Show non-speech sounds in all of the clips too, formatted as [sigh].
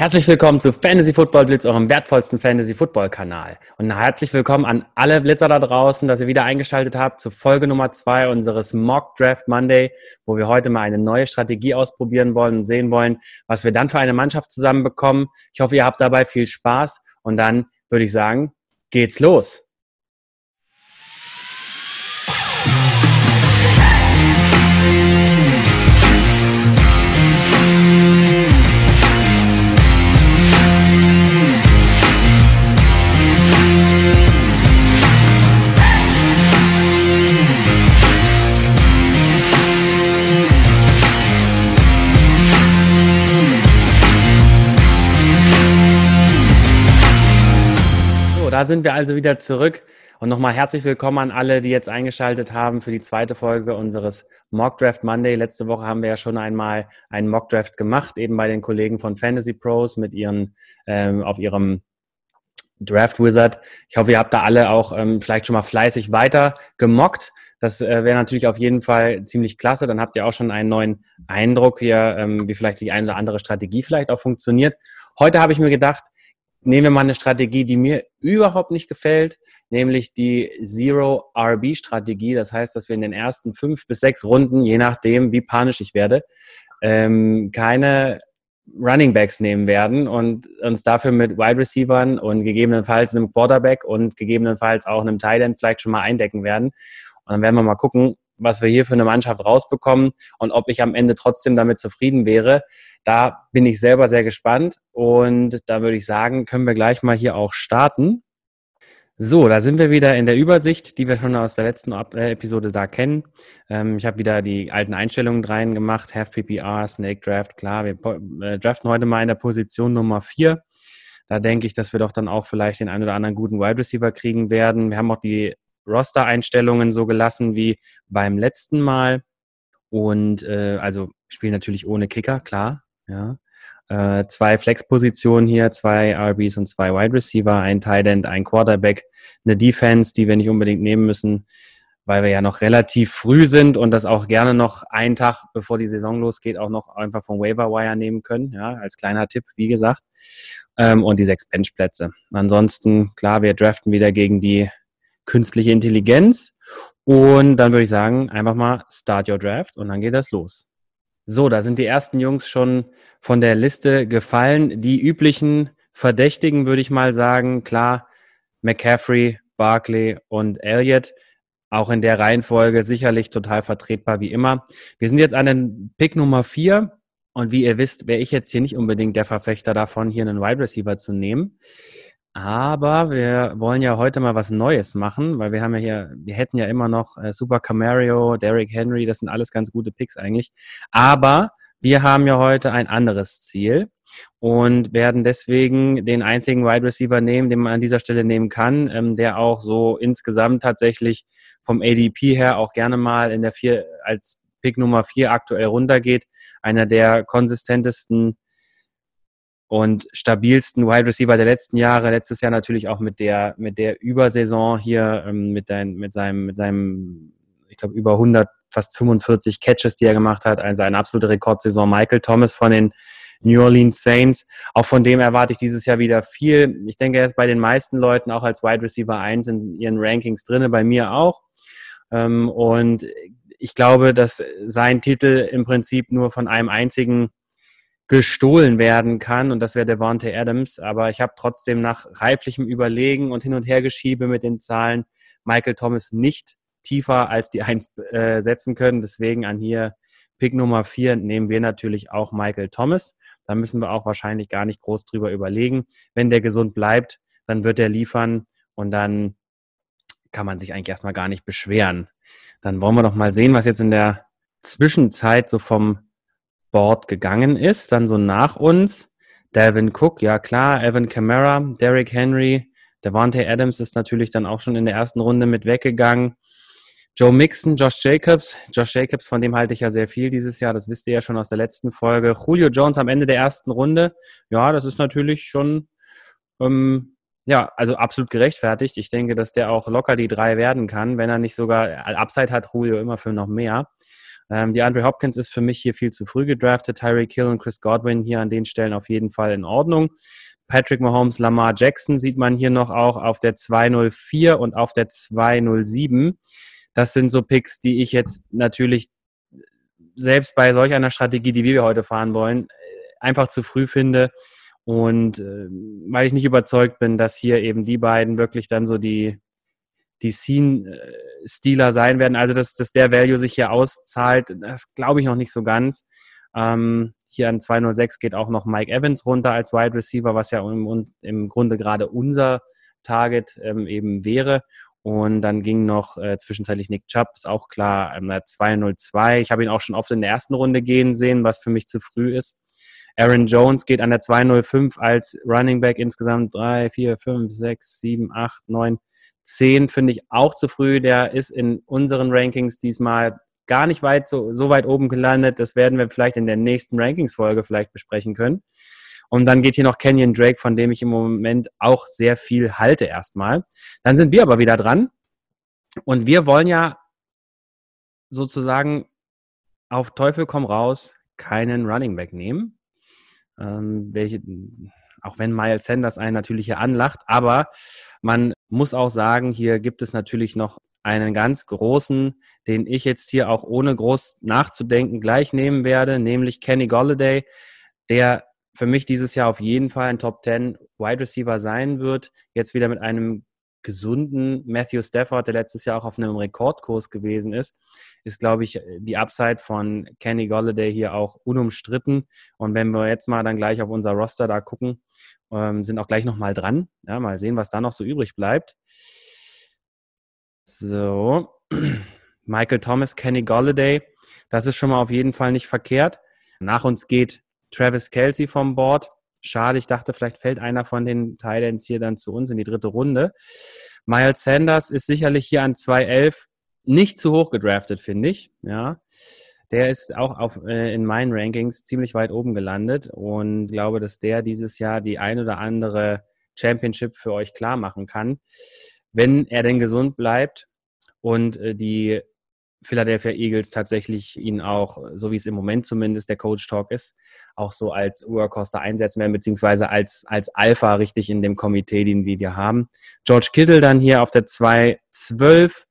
Herzlich willkommen zu Fantasy Football Blitz, eurem wertvollsten Fantasy Football Kanal. Und herzlich willkommen an alle Blitzer da draußen, dass ihr wieder eingeschaltet habt zu Folge Nummer zwei unseres Mock Draft Monday, wo wir heute mal eine neue Strategie ausprobieren wollen und sehen wollen, was wir dann für eine Mannschaft zusammenbekommen. Ich hoffe, ihr habt dabei viel Spaß und dann würde ich sagen, geht's los. Da sind wir also wieder zurück. Und nochmal herzlich willkommen an alle, die jetzt eingeschaltet haben für die zweite Folge unseres Mock Draft Monday. Letzte Woche haben wir ja schon einmal einen Mock Draft gemacht, eben bei den Kollegen von Fantasy Pros mit ihren, ähm, auf ihrem Draft Wizard. Ich hoffe, ihr habt da alle auch ähm, vielleicht schon mal fleißig weiter gemockt. Das äh, wäre natürlich auf jeden Fall ziemlich klasse. Dann habt ihr auch schon einen neuen Eindruck hier, ähm, wie vielleicht die eine oder andere Strategie vielleicht auch funktioniert. Heute habe ich mir gedacht, nehmen wir mal eine Strategie, die mir überhaupt nicht gefällt, nämlich die Zero-RB-Strategie. Das heißt, dass wir in den ersten fünf bis sechs Runden, je nachdem, wie panisch ich werde, ähm, keine Running Backs nehmen werden und uns dafür mit Wide Receivern und gegebenenfalls einem Quarterback und gegebenenfalls auch einem Tight End vielleicht schon mal eindecken werden. Und dann werden wir mal gucken, was wir hier für eine Mannschaft rausbekommen und ob ich am Ende trotzdem damit zufrieden wäre. Da bin ich selber sehr gespannt und da würde ich sagen, können wir gleich mal hier auch starten. So, da sind wir wieder in der Übersicht, die wir schon aus der letzten äh, Episode da kennen. Ähm, ich habe wieder die alten Einstellungen rein gemacht, Half PPR, Snake Draft, klar, wir äh, draften heute mal in der Position Nummer vier. Da denke ich, dass wir doch dann auch vielleicht den einen oder anderen guten Wide Receiver kriegen werden. Wir haben auch die Roster-Einstellungen so gelassen wie beim letzten Mal. Und äh, also spielen natürlich ohne Kicker, klar. Ja. Äh, zwei Flex-Positionen hier, zwei RBs und zwei Wide Receiver, ein Tight End, ein Quarterback, eine Defense, die wir nicht unbedingt nehmen müssen, weil wir ja noch relativ früh sind und das auch gerne noch einen Tag, bevor die Saison losgeht, auch noch einfach vom Waiver Wire nehmen können. Ja, als kleiner Tipp, wie gesagt. Ähm, und die sechs Benchplätze. Ansonsten, klar, wir draften wieder gegen die künstliche Intelligenz. Und dann würde ich sagen, einfach mal Start Your Draft und dann geht das los. So, da sind die ersten Jungs schon von der Liste gefallen. Die üblichen Verdächtigen würde ich mal sagen, klar, McCaffrey, Barkley und Elliott. Auch in der Reihenfolge sicherlich total vertretbar wie immer. Wir sind jetzt an den Pick Nummer vier. Und wie ihr wisst, wäre ich jetzt hier nicht unbedingt der Verfechter davon, hier einen Wide Receiver zu nehmen. Aber wir wollen ja heute mal was Neues machen, weil wir haben ja hier, wir hätten ja immer noch äh, Super Camario, Derrick Henry, das sind alles ganz gute Picks eigentlich. Aber wir haben ja heute ein anderes Ziel und werden deswegen den einzigen Wide Receiver nehmen, den man an dieser Stelle nehmen kann, ähm, der auch so insgesamt tatsächlich vom ADP her auch gerne mal in der vier als Pick Nummer vier aktuell runtergeht. Einer der konsistentesten und stabilsten Wide Receiver der letzten Jahre. Letztes Jahr natürlich auch mit der mit der Übersaison hier ähm, mit dein, mit seinem mit seinem ich glaube über 100 fast 45 Catches, die er gemacht hat, also eine absolute Rekordsaison. Michael Thomas von den New Orleans Saints. Auch von dem erwarte ich dieses Jahr wieder viel. Ich denke, er ist bei den meisten Leuten auch als Wide Receiver 1 in ihren Rankings drinne, bei mir auch. Ähm, und ich glaube, dass sein Titel im Prinzip nur von einem einzigen gestohlen werden kann und das wäre Devontae Adams. Aber ich habe trotzdem nach reiblichem Überlegen und Hin- und Hergeschiebe mit den Zahlen Michael Thomas nicht tiefer als die Eins äh, setzen können. Deswegen an hier Pick Nummer vier nehmen wir natürlich auch Michael Thomas. Da müssen wir auch wahrscheinlich gar nicht groß drüber überlegen. Wenn der gesund bleibt, dann wird er liefern und dann kann man sich eigentlich erstmal gar nicht beschweren. Dann wollen wir doch mal sehen, was jetzt in der Zwischenzeit so vom Board gegangen ist. Dann so nach uns Dalvin Cook, ja klar, Evan Kamara, Derrick Henry, Devontae Adams ist natürlich dann auch schon in der ersten Runde mit weggegangen. Joe Mixon, Josh Jacobs. Josh Jacobs, von dem halte ich ja sehr viel dieses Jahr. Das wisst ihr ja schon aus der letzten Folge. Julio Jones am Ende der ersten Runde. Ja, das ist natürlich schon, ähm, ja, also absolut gerechtfertigt. Ich denke, dass der auch locker die drei werden kann, wenn er nicht sogar, Upside hat Julio immer für noch mehr. Ähm, die Andre Hopkins ist für mich hier viel zu früh gedraftet. Tyreek Hill und Chris Godwin hier an den Stellen auf jeden Fall in Ordnung. Patrick Mahomes, Lamar Jackson sieht man hier noch auch auf der 204 und auf der 207. Das sind so Picks, die ich jetzt natürlich selbst bei solch einer Strategie, die wir heute fahren wollen, einfach zu früh finde. Und äh, weil ich nicht überzeugt bin, dass hier eben die beiden wirklich dann so die, die Scene-Stealer sein werden. Also, dass, dass der Value sich hier auszahlt, das glaube ich noch nicht so ganz. Ähm, hier an 206 geht auch noch Mike Evans runter als Wide Receiver, was ja im, im Grunde gerade unser Target ähm, eben wäre. Und dann ging noch äh, zwischenzeitlich Nick Chubb, ist auch klar, ähm, 202. Ich habe ihn auch schon oft in der ersten Runde gehen sehen, was für mich zu früh ist. Aaron Jones geht an der 205 als Running Back insgesamt 3, 4, 5, 6, 7, 8, 9, 10 finde ich auch zu früh. Der ist in unseren Rankings diesmal gar nicht weit so, so weit oben gelandet. Das werden wir vielleicht in der nächsten Rankings-Folge vielleicht besprechen können. Und dann geht hier noch Kenyon Drake, von dem ich im Moment auch sehr viel halte erstmal. Dann sind wir aber wieder dran. Und wir wollen ja sozusagen auf Teufel komm raus keinen Running Back nehmen. Ähm, welche, auch wenn Miles Sanders einen natürlich hier anlacht, aber man muss auch sagen, hier gibt es natürlich noch einen ganz großen, den ich jetzt hier auch ohne groß nachzudenken gleich nehmen werde, nämlich Kenny Golladay, der für mich dieses Jahr auf jeden Fall ein Top 10 Wide Receiver sein wird. Jetzt wieder mit einem gesunden Matthew Stafford, der letztes Jahr auch auf einem Rekordkurs gewesen ist, ist, glaube ich, die Upside von Kenny Golladay hier auch unumstritten. Und wenn wir jetzt mal dann gleich auf unser Roster da gucken, ähm, sind auch gleich nochmal dran. Ja, mal sehen, was da noch so übrig bleibt. So, [clears throat] Michael Thomas, Kenny Golladay, das ist schon mal auf jeden Fall nicht verkehrt. Nach uns geht Travis Kelsey vom Board. Schade, ich dachte, vielleicht fällt einer von den Titans hier dann zu uns in die dritte Runde. Miles Sanders ist sicherlich hier an 211 nicht zu hoch gedraftet, finde ich. Ja, der ist auch auf, äh, in meinen Rankings ziemlich weit oben gelandet und glaube, dass der dieses Jahr die ein oder andere Championship für euch klar machen kann, wenn er denn gesund bleibt und äh, die Philadelphia Eagles tatsächlich ihn auch, so wie es im Moment zumindest der Coach Talk ist, auch so als Workhorse einsetzen werden, beziehungsweise als, als Alpha richtig in dem Komitee, den wir hier haben. George Kittle dann hier auf der 212.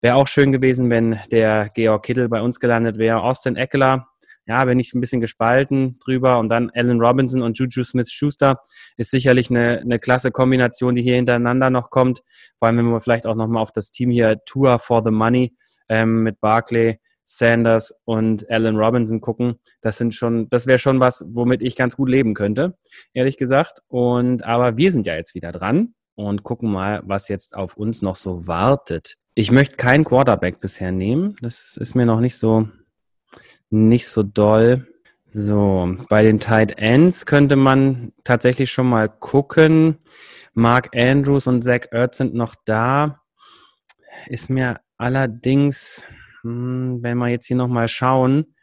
Wäre auch schön gewesen, wenn der Georg Kittle bei uns gelandet wäre. Austin Eckler, ja, bin ich ein bisschen gespalten drüber. Und dann Allen Robinson und Juju Smith-Schuster ist sicherlich eine, eine klasse Kombination, die hier hintereinander noch kommt. Vor allem, wenn wir vielleicht auch nochmal auf das Team hier Tour for the Money ähm, mit Barclay, Sanders und Allen Robinson gucken. Das sind schon, das wäre schon was, womit ich ganz gut leben könnte, ehrlich gesagt. Und aber wir sind ja jetzt wieder dran und gucken mal, was jetzt auf uns noch so wartet. Ich möchte keinen Quarterback bisher nehmen. Das ist mir noch nicht so, nicht so doll. So, bei den Tight Ends könnte man tatsächlich schon mal gucken. Mark Andrews und Zach Ertz sind noch da. Ist mir Allerdings, hm, wenn wir jetzt hier nochmal schauen,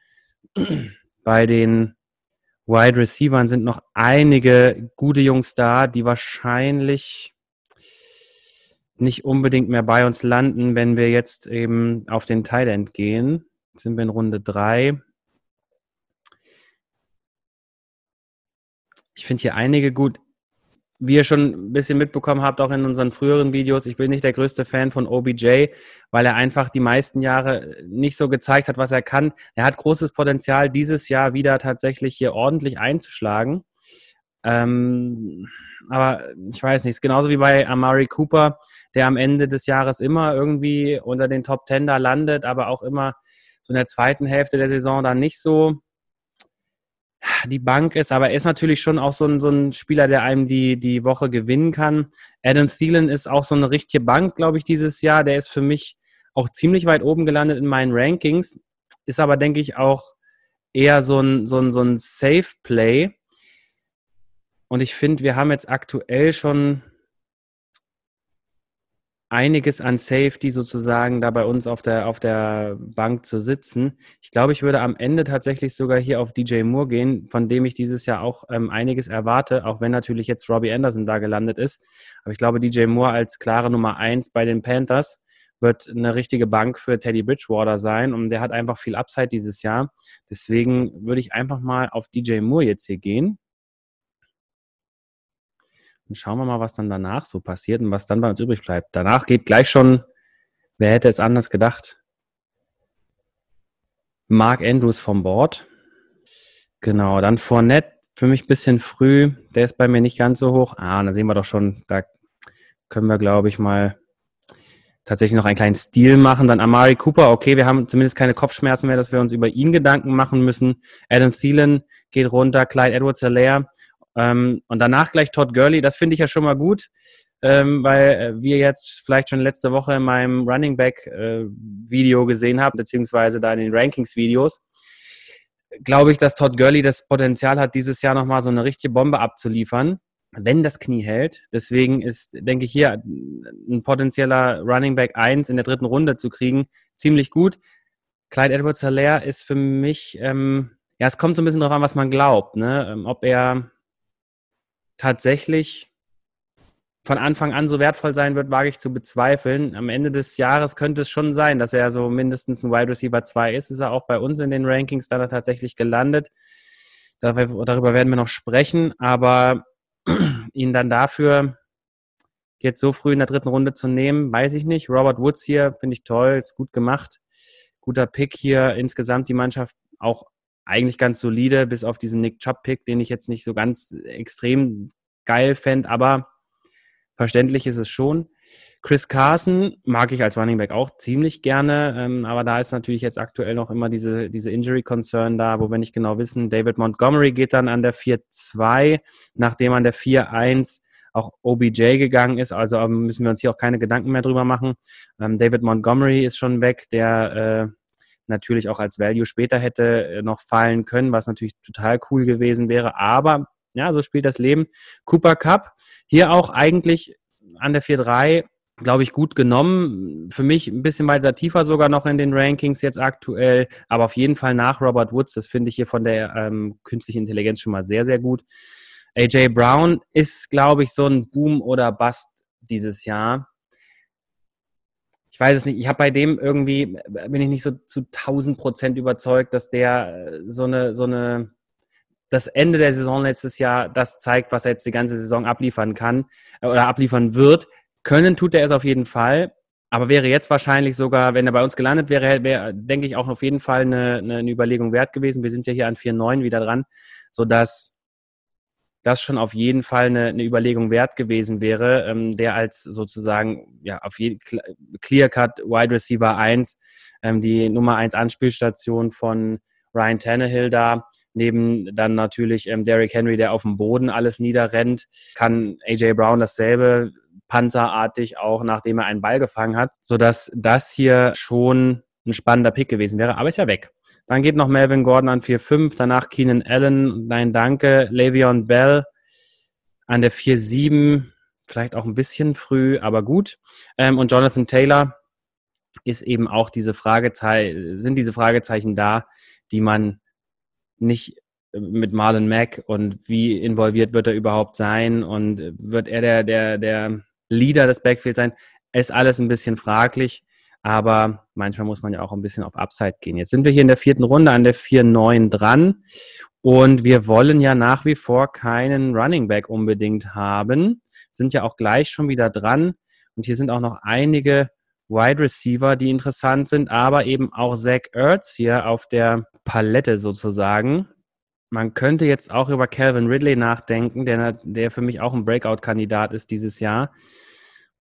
[clears throat] bei den Wide Receivers sind noch einige gute Jungs da, die wahrscheinlich nicht unbedingt mehr bei uns landen, wenn wir jetzt eben auf den Tight End gehen. Jetzt sind wir in Runde 3. Ich finde hier einige gut wie ihr schon ein bisschen mitbekommen habt, auch in unseren früheren Videos, ich bin nicht der größte Fan von OBJ, weil er einfach die meisten Jahre nicht so gezeigt hat, was er kann. Er hat großes Potenzial, dieses Jahr wieder tatsächlich hier ordentlich einzuschlagen. Ähm, aber ich weiß nicht, es ist genauso wie bei Amari Cooper, der am Ende des Jahres immer irgendwie unter den Top Ten da landet, aber auch immer so in der zweiten Hälfte der Saison dann nicht so die Bank ist, aber er ist natürlich schon auch so ein, so ein Spieler, der einem die, die Woche gewinnen kann. Adam Thielen ist auch so eine richtige Bank, glaube ich, dieses Jahr. Der ist für mich auch ziemlich weit oben gelandet in meinen Rankings, ist aber, denke ich, auch eher so ein, so ein, so ein Safe Play. Und ich finde, wir haben jetzt aktuell schon einiges an Safety sozusagen da bei uns auf der, auf der Bank zu sitzen. Ich glaube, ich würde am Ende tatsächlich sogar hier auf DJ Moore gehen, von dem ich dieses Jahr auch ähm, einiges erwarte, auch wenn natürlich jetzt Robbie Anderson da gelandet ist. Aber ich glaube, DJ Moore als klare Nummer eins bei den Panthers wird eine richtige Bank für Teddy Bridgewater sein und der hat einfach viel Upside dieses Jahr. Deswegen würde ich einfach mal auf DJ Moore jetzt hier gehen. Und schauen wir mal, was dann danach so passiert und was dann bei uns übrig bleibt. Danach geht gleich schon, wer hätte es anders gedacht? Mark Andrews vom Board. Genau, dann Fournette, für mich ein bisschen früh. Der ist bei mir nicht ganz so hoch. Ah, da sehen wir doch schon, da können wir, glaube ich, mal tatsächlich noch einen kleinen Stil machen. Dann Amari Cooper, okay, wir haben zumindest keine Kopfschmerzen mehr, dass wir uns über ihn Gedanken machen müssen. Adam Thielen geht runter, Clyde Edwards Alaire. Ähm, und danach gleich Todd Gurley, das finde ich ja schon mal gut, ähm, weil äh, wir jetzt vielleicht schon letzte Woche in meinem Running Back äh, Video gesehen haben, beziehungsweise da in den Rankings Videos, glaube ich, dass Todd Gurley das Potenzial hat, dieses Jahr nochmal so eine richtige Bombe abzuliefern wenn das Knie hält. Deswegen ist, denke ich, hier ein potenzieller Running Back 1 in der dritten Runde zu kriegen, ziemlich gut. Clyde Edwards Hilaire ist für mich, ähm, ja, es kommt so ein bisschen darauf an, was man glaubt, ne? Ähm, ob er tatsächlich von Anfang an so wertvoll sein wird, wage ich zu bezweifeln. Am Ende des Jahres könnte es schon sein, dass er so mindestens ein Wide Receiver 2 ist. Ist er auch bei uns in den Rankings dann tatsächlich gelandet. Darüber werden wir noch sprechen, aber [clears throat] ihn dann dafür jetzt so früh in der dritten Runde zu nehmen, weiß ich nicht. Robert Woods hier finde ich toll, ist gut gemacht. Guter Pick hier. Insgesamt die Mannschaft auch eigentlich ganz solide, bis auf diesen Nick Chubb-Pick, den ich jetzt nicht so ganz extrem geil fände, aber verständlich ist es schon. Chris Carson mag ich als Running Back auch ziemlich gerne, ähm, aber da ist natürlich jetzt aktuell noch immer diese, diese Injury Concern da, wo wir nicht genau wissen. David Montgomery geht dann an der 4-2, nachdem an der 4-1 auch OBJ gegangen ist. Also ähm, müssen wir uns hier auch keine Gedanken mehr drüber machen. Ähm, David Montgomery ist schon weg, der äh, natürlich auch als Value später hätte äh, noch fallen können, was natürlich total cool gewesen wäre. Aber ja, so spielt das Leben. Cooper Cup, hier auch eigentlich an der 4-3 glaube ich, gut genommen. Für mich ein bisschen weiter tiefer sogar noch in den Rankings jetzt aktuell, aber auf jeden Fall nach Robert Woods. Das finde ich hier von der ähm, künstlichen Intelligenz schon mal sehr, sehr gut. AJ Brown ist, glaube ich, so ein Boom oder Bust dieses Jahr. Ich weiß es nicht. Ich habe bei dem irgendwie, bin ich nicht so zu 1000 Prozent überzeugt, dass der äh, so eine, so eine, das Ende der Saison letztes Jahr das zeigt, was er jetzt die ganze Saison abliefern kann äh, oder abliefern wird. Können tut er es auf jeden Fall, aber wäre jetzt wahrscheinlich sogar, wenn er bei uns gelandet wäre, wäre, denke ich, auch auf jeden Fall eine, eine Überlegung wert gewesen. Wir sind ja hier an 4.9 wieder dran, sodass das schon auf jeden Fall eine, eine Überlegung wert gewesen wäre, ähm, der als sozusagen ja auf jeden Clear-Cut Wide Receiver 1, ähm, die Nummer 1 Anspielstation von Ryan Tannehill da, neben dann natürlich ähm, Derrick Henry, der auf dem Boden alles niederrennt, kann AJ Brown dasselbe panzerartig auch, nachdem er einen Ball gefangen hat, sodass das hier schon ein spannender Pick gewesen wäre, aber ist ja weg. Dann geht noch Melvin Gordon an 4-5, danach Keenan Allen, nein, danke, Le'Veon Bell an der 4-7, vielleicht auch ein bisschen früh, aber gut. Ähm, und Jonathan Taylor ist eben auch diese Fragezeichen, sind diese Fragezeichen da, die man nicht mit Marlon Mack und wie involviert wird er überhaupt sein und wird er der, der, der Leader des Backfields sein. Ist alles ein bisschen fraglich, aber manchmal muss man ja auch ein bisschen auf Upside gehen. Jetzt sind wir hier in der vierten Runde an der 4-9 dran und wir wollen ja nach wie vor keinen Running Back unbedingt haben. Sind ja auch gleich schon wieder dran und hier sind auch noch einige Wide Receiver, die interessant sind, aber eben auch Zach Ertz hier auf der Palette sozusagen. Man könnte jetzt auch über Calvin Ridley nachdenken, der, der für mich auch ein Breakout-Kandidat ist dieses Jahr.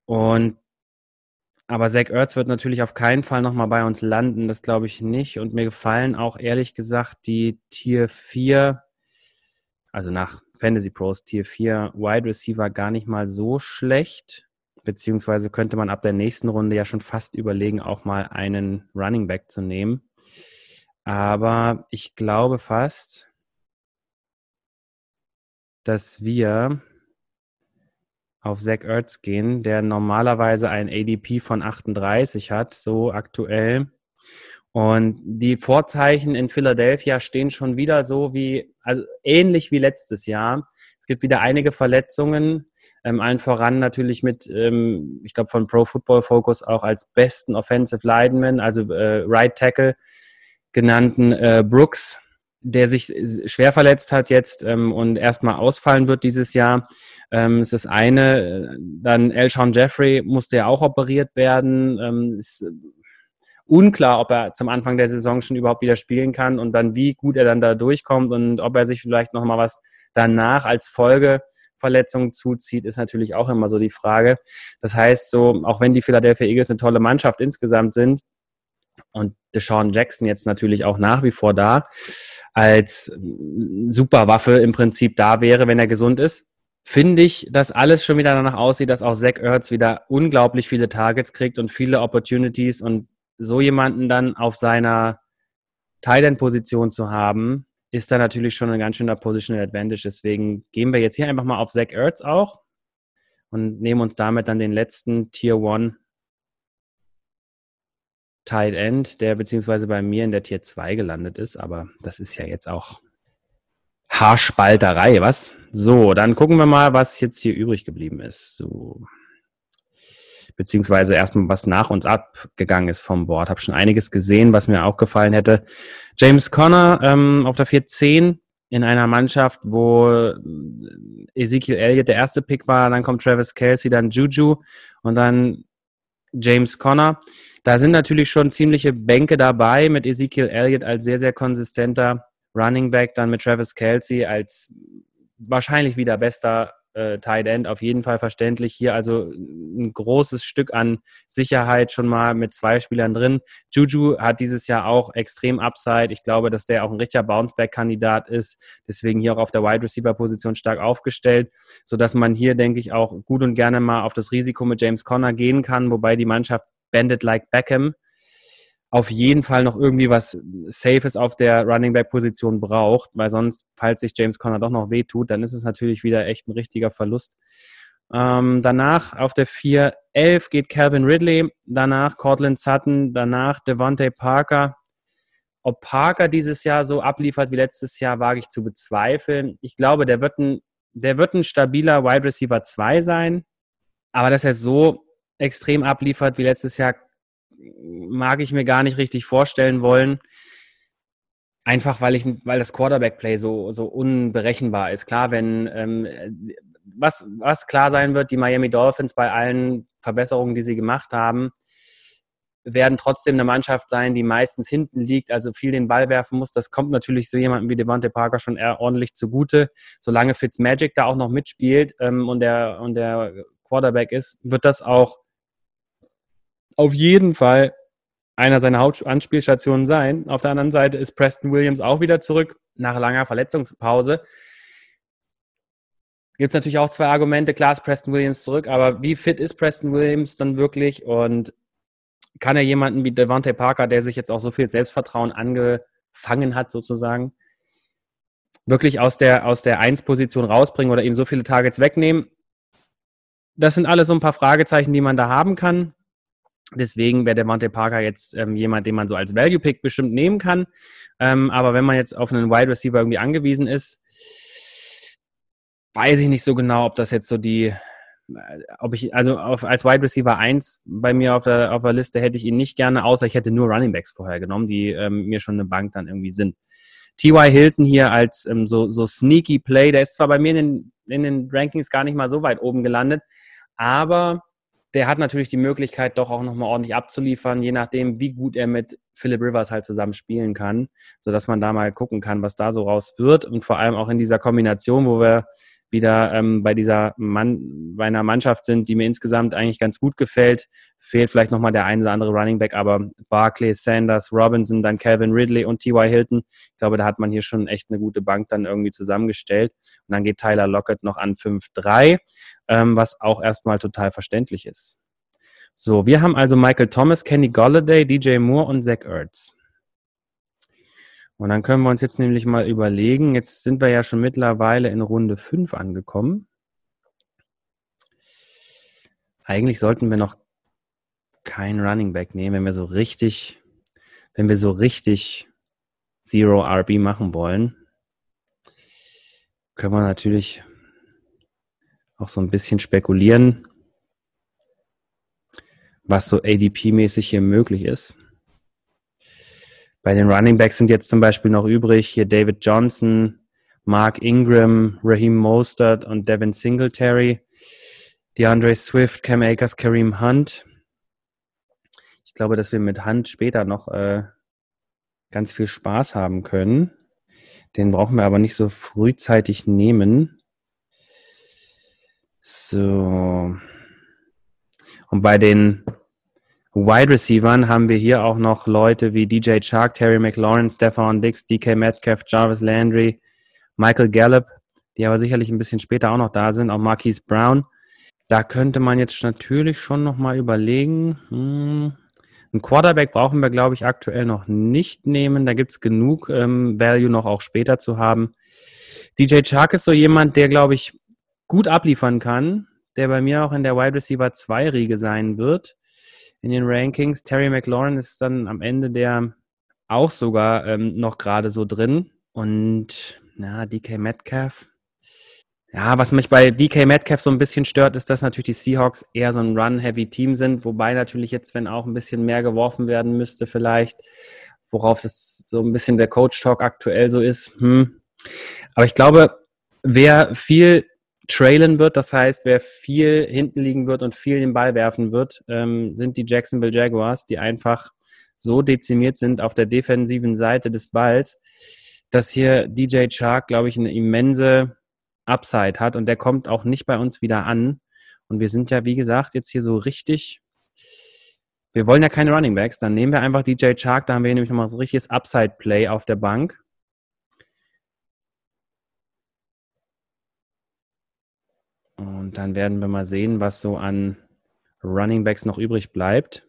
Und aber Zach Ertz wird natürlich auf keinen Fall nochmal bei uns landen, das glaube ich nicht. Und mir gefallen auch ehrlich gesagt die Tier 4, also nach Fantasy Pros Tier 4 Wide Receiver gar nicht mal so schlecht. Beziehungsweise könnte man ab der nächsten Runde ja schon fast überlegen, auch mal einen Running Back zu nehmen. Aber ich glaube fast, dass wir auf Zach Ertz gehen, der normalerweise ein ADP von 38 hat, so aktuell. Und die Vorzeichen in Philadelphia stehen schon wieder so wie, also ähnlich wie letztes Jahr. Es gibt wieder einige Verletzungen, ähm, allen voran natürlich mit, ähm, ich glaube, von Pro Football Focus auch als besten Offensive Lineman, also äh, Right Tackle genannten äh, Brooks, der sich schwer verletzt hat jetzt ähm, und erstmal ausfallen wird dieses Jahr. Ähm, ist das eine. Dann Elshon Jeffrey musste ja auch operiert werden. Ähm, ist unklar, ob er zum Anfang der Saison schon überhaupt wieder spielen kann und dann wie gut er dann da durchkommt und ob er sich vielleicht noch mal was danach als Folgeverletzung zuzieht, ist natürlich auch immer so die Frage. Das heißt, so auch wenn die Philadelphia Eagles eine tolle Mannschaft insgesamt sind und Deshaun Jackson jetzt natürlich auch nach wie vor da, als Superwaffe im Prinzip da wäre, wenn er gesund ist, finde ich, dass alles schon wieder danach aussieht, dass auch Zach Ertz wieder unglaublich viele Targets kriegt und viele Opportunities und so jemanden dann auf seiner Tight-End-Position zu haben, ist da natürlich schon ein ganz schöner Positional Advantage. Deswegen gehen wir jetzt hier einfach mal auf Zach Ertz auch und nehmen uns damit dann den letzten Tier 1 Tight End, der beziehungsweise bei mir in der Tier 2 gelandet ist, aber das ist ja jetzt auch Haarspalterei, was? So, dann gucken wir mal, was jetzt hier übrig geblieben ist. So. Beziehungsweise erstmal, was nach uns abgegangen ist vom Board. Habe schon einiges gesehen, was mir auch gefallen hätte. James Conner ähm, auf der 410 in einer Mannschaft, wo Ezekiel Elliott der erste Pick war, dann kommt Travis Kelsey, dann Juju und dann James Conner. Da sind natürlich schon ziemliche Bänke dabei mit Ezekiel Elliott als sehr, sehr konsistenter Running Back, dann mit Travis Kelsey als wahrscheinlich wieder bester äh, Tight End, auf jeden Fall verständlich. Hier also ein großes Stück an Sicherheit schon mal mit zwei Spielern drin. Juju hat dieses Jahr auch extrem Upside. Ich glaube, dass der auch ein richtiger Bounceback-Kandidat ist. Deswegen hier auch auf der Wide Receiver-Position stark aufgestellt, sodass man hier, denke ich, auch gut und gerne mal auf das Risiko mit James Conner gehen kann, wobei die Mannschaft Bandit like Beckham auf jeden Fall noch irgendwie was Safes auf der Running Back Position braucht, weil sonst, falls sich James Conner doch noch wehtut, dann ist es natürlich wieder echt ein richtiger Verlust. Ähm, danach auf der 4-11 geht Calvin Ridley, danach Cortland Sutton, danach Devontae Parker. Ob Parker dieses Jahr so abliefert wie letztes Jahr, wage ich zu bezweifeln. Ich glaube, der wird ein, der wird ein stabiler Wide Receiver 2 sein, aber dass er so extrem abliefert wie letztes Jahr, mag ich mir gar nicht richtig vorstellen wollen. Einfach weil ich, weil das Quarterback-Play so, so unberechenbar ist. Klar, wenn ähm, was, was klar sein wird, die Miami Dolphins bei allen Verbesserungen, die sie gemacht haben, werden trotzdem eine Mannschaft sein, die meistens hinten liegt, also viel den Ball werfen muss. Das kommt natürlich so jemandem wie Devontae Parker schon eher ordentlich zugute. Solange Fitzmagic da auch noch mitspielt ähm, und, der, und der Quarterback ist, wird das auch auf jeden Fall einer seiner Hauptanspielstationen sein. Auf der anderen Seite ist Preston Williams auch wieder zurück nach langer Verletzungspause. Gibt es natürlich auch zwei Argumente. Klar ist Preston Williams zurück, aber wie fit ist Preston Williams dann wirklich? Und kann er jemanden wie Devontae Parker, der sich jetzt auch so viel Selbstvertrauen angefangen hat, sozusagen, wirklich aus der, aus der 1-Position rausbringen oder ihm so viele Targets wegnehmen? Das sind alles so ein paar Fragezeichen, die man da haben kann. Deswegen wäre der Monte Parker jetzt ähm, jemand, den man so als Value Pick bestimmt nehmen kann. Ähm, aber wenn man jetzt auf einen Wide Receiver irgendwie angewiesen ist, weiß ich nicht so genau, ob das jetzt so die, äh, ob ich, also auf, als Wide Receiver 1 bei mir auf der, auf der Liste hätte ich ihn nicht gerne, außer ich hätte nur Running Backs vorher genommen, die ähm, mir schon eine Bank dann irgendwie sind. T.Y. Hilton hier als ähm, so, so sneaky Play, der ist zwar bei mir in den, in den Rankings gar nicht mal so weit oben gelandet, aber der hat natürlich die Möglichkeit, doch auch nochmal ordentlich abzuliefern, je nachdem, wie gut er mit Philip Rivers halt zusammen spielen kann, sodass man da mal gucken kann, was da so raus wird. Und vor allem auch in dieser Kombination, wo wir wieder ähm, bei dieser Mann, bei einer Mannschaft sind, die mir insgesamt eigentlich ganz gut gefällt. Fehlt vielleicht nochmal der ein oder andere Running Back, aber Barclay, Sanders, Robinson, dann Calvin Ridley und T.Y. Hilton. Ich glaube, da hat man hier schon echt eine gute Bank dann irgendwie zusammengestellt. Und dann geht Tyler Lockett noch an 5-3, ähm, was auch erstmal total verständlich ist. So, wir haben also Michael Thomas, Kenny Golladay, DJ Moore und Zach Ertz. Und dann können wir uns jetzt nämlich mal überlegen, jetzt sind wir ja schon mittlerweile in Runde 5 angekommen. Eigentlich sollten wir noch kein Running Back nehmen, wenn wir so richtig, wenn wir so richtig Zero RB machen wollen. Können wir natürlich auch so ein bisschen spekulieren, was so ADP-mäßig hier möglich ist. Bei den Running Backs sind jetzt zum Beispiel noch übrig hier David Johnson, Mark Ingram, Raheem Mostert und Devin Singletary, DeAndre Swift, Cam Akers, Kareem Hunt. Ich glaube, dass wir mit Hunt später noch äh, ganz viel Spaß haben können. Den brauchen wir aber nicht so frühzeitig nehmen. So. Und bei den Wide Receivern haben wir hier auch noch Leute wie DJ Chark, Terry McLaurin, Stefan Dix, DK Metcalf, Jarvis Landry, Michael Gallup, die aber sicherlich ein bisschen später auch noch da sind, auch Marquise Brown. Da könnte man jetzt natürlich schon noch mal überlegen. Hm, ein Quarterback brauchen wir, glaube ich, aktuell noch nicht nehmen. Da gibt es genug ähm, Value noch auch später zu haben. DJ Chark ist so jemand, der, glaube ich, gut abliefern kann, der bei mir auch in der Wide Receiver 2 Riege sein wird in den Rankings. Terry McLaurin ist dann am Ende der auch sogar ähm, noch gerade so drin. Und ja, DK Metcalf. Ja, was mich bei DK Metcalf so ein bisschen stört, ist, dass natürlich die Seahawks eher so ein Run-Heavy-Team sind, wobei natürlich jetzt, wenn auch ein bisschen mehr geworfen werden müsste, vielleicht, worauf das so ein bisschen der Coach-Talk aktuell so ist. Hm. Aber ich glaube, wer viel trailen wird, das heißt, wer viel hinten liegen wird und viel den Ball werfen wird, ähm, sind die Jacksonville Jaguars, die einfach so dezimiert sind auf der defensiven Seite des Balls, dass hier DJ Chark, glaube ich, eine immense Upside hat und der kommt auch nicht bei uns wieder an. Und wir sind ja, wie gesagt, jetzt hier so richtig. Wir wollen ja keine Running Backs, dann nehmen wir einfach DJ Chark, da haben wir nämlich nochmal so ein richtiges Upside-Play auf der Bank. Und dann werden wir mal sehen, was so an Running Backs noch übrig bleibt.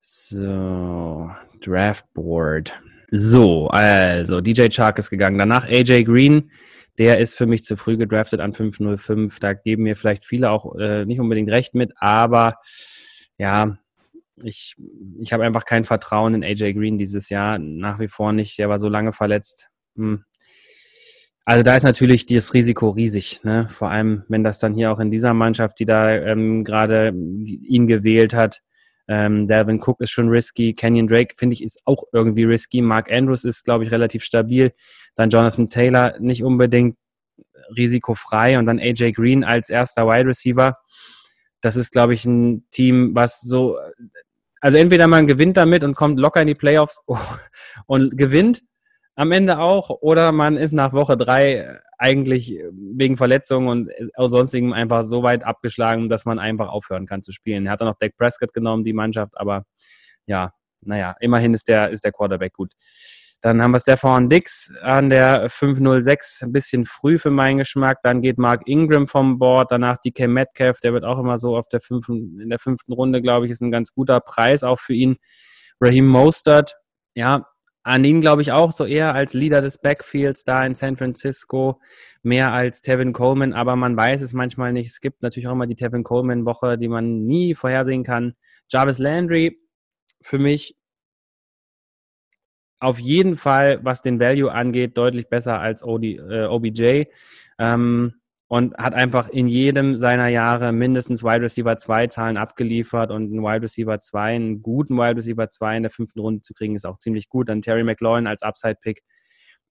So, Draftboard. So, also DJ Chark ist gegangen. Danach AJ Green. Der ist für mich zu früh gedraftet an 505. Da geben mir vielleicht viele auch äh, nicht unbedingt recht mit, aber ja, ich, ich habe einfach kein Vertrauen in AJ Green dieses Jahr. Nach wie vor nicht. Der war so lange verletzt. Hm. Also da ist natürlich das Risiko riesig, ne? Vor allem, wenn das dann hier auch in dieser Mannschaft, die da ähm, gerade ihn gewählt hat, ähm, Dalvin Cook ist schon risky, Kenyon Drake finde ich ist auch irgendwie risky, Mark Andrews ist glaube ich relativ stabil, dann Jonathan Taylor nicht unbedingt risikofrei. Und dann AJ Green als erster Wide Receiver. Das ist glaube ich ein Team, was so also entweder man gewinnt damit und kommt locker in die Playoffs [laughs] und gewinnt am Ende auch oder man ist nach Woche drei eigentlich wegen Verletzungen und sonstigem einfach so weit abgeschlagen, dass man einfach aufhören kann zu spielen. Er hat dann noch Dak Prescott genommen, die Mannschaft, aber ja, naja, immerhin ist der, ist der Quarterback gut. Dann haben wir Stefan Dix an der 506, ein bisschen früh für meinen Geschmack. Dann geht Mark Ingram vom Board, danach DK Metcalf, der wird auch immer so auf der fünften, in der fünften Runde, glaube ich, ist ein ganz guter Preis auch für ihn. Raheem Mostert, ja, an ihn glaube ich auch so eher als Leader des Backfields da in San Francisco, mehr als Tevin Coleman, aber man weiß es manchmal nicht. Es gibt natürlich auch immer die Tevin Coleman-Woche, die man nie vorhersehen kann. Jarvis Landry für mich auf jeden Fall, was den Value angeht, deutlich besser als OD, äh, OBJ. Ähm, und hat einfach in jedem seiner Jahre mindestens Wide Receiver 2 Zahlen abgeliefert und einen Wide Receiver 2, einen guten Wide Receiver 2 in der fünften Runde zu kriegen, ist auch ziemlich gut. Dann Terry McLaurin als Upside-Pick.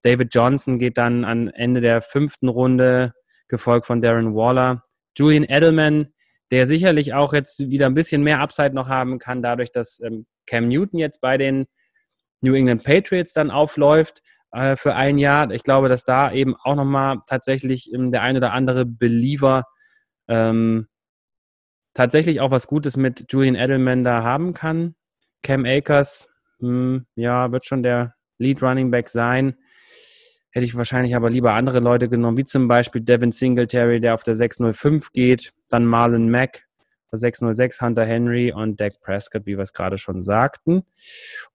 David Johnson geht dann am Ende der fünften Runde, gefolgt von Darren Waller. Julian Edelman, der sicherlich auch jetzt wieder ein bisschen mehr Upside noch haben kann, dadurch, dass ähm, Cam Newton jetzt bei den New England Patriots dann aufläuft äh, für ein Jahr. Ich glaube, dass da eben auch nochmal tatsächlich ähm, der ein oder andere Believer ähm, tatsächlich auch was Gutes mit Julian Edelman da haben kann. Cam Akers, mh, hm, ja, wird schon der Lead Running Back sein. Hätte ich wahrscheinlich aber lieber andere Leute genommen, wie zum Beispiel Devin Singletary, der auf der 605 geht, dann Marlon Mack, 606 Hunter Henry und Dak Prescott, wie wir es gerade schon sagten.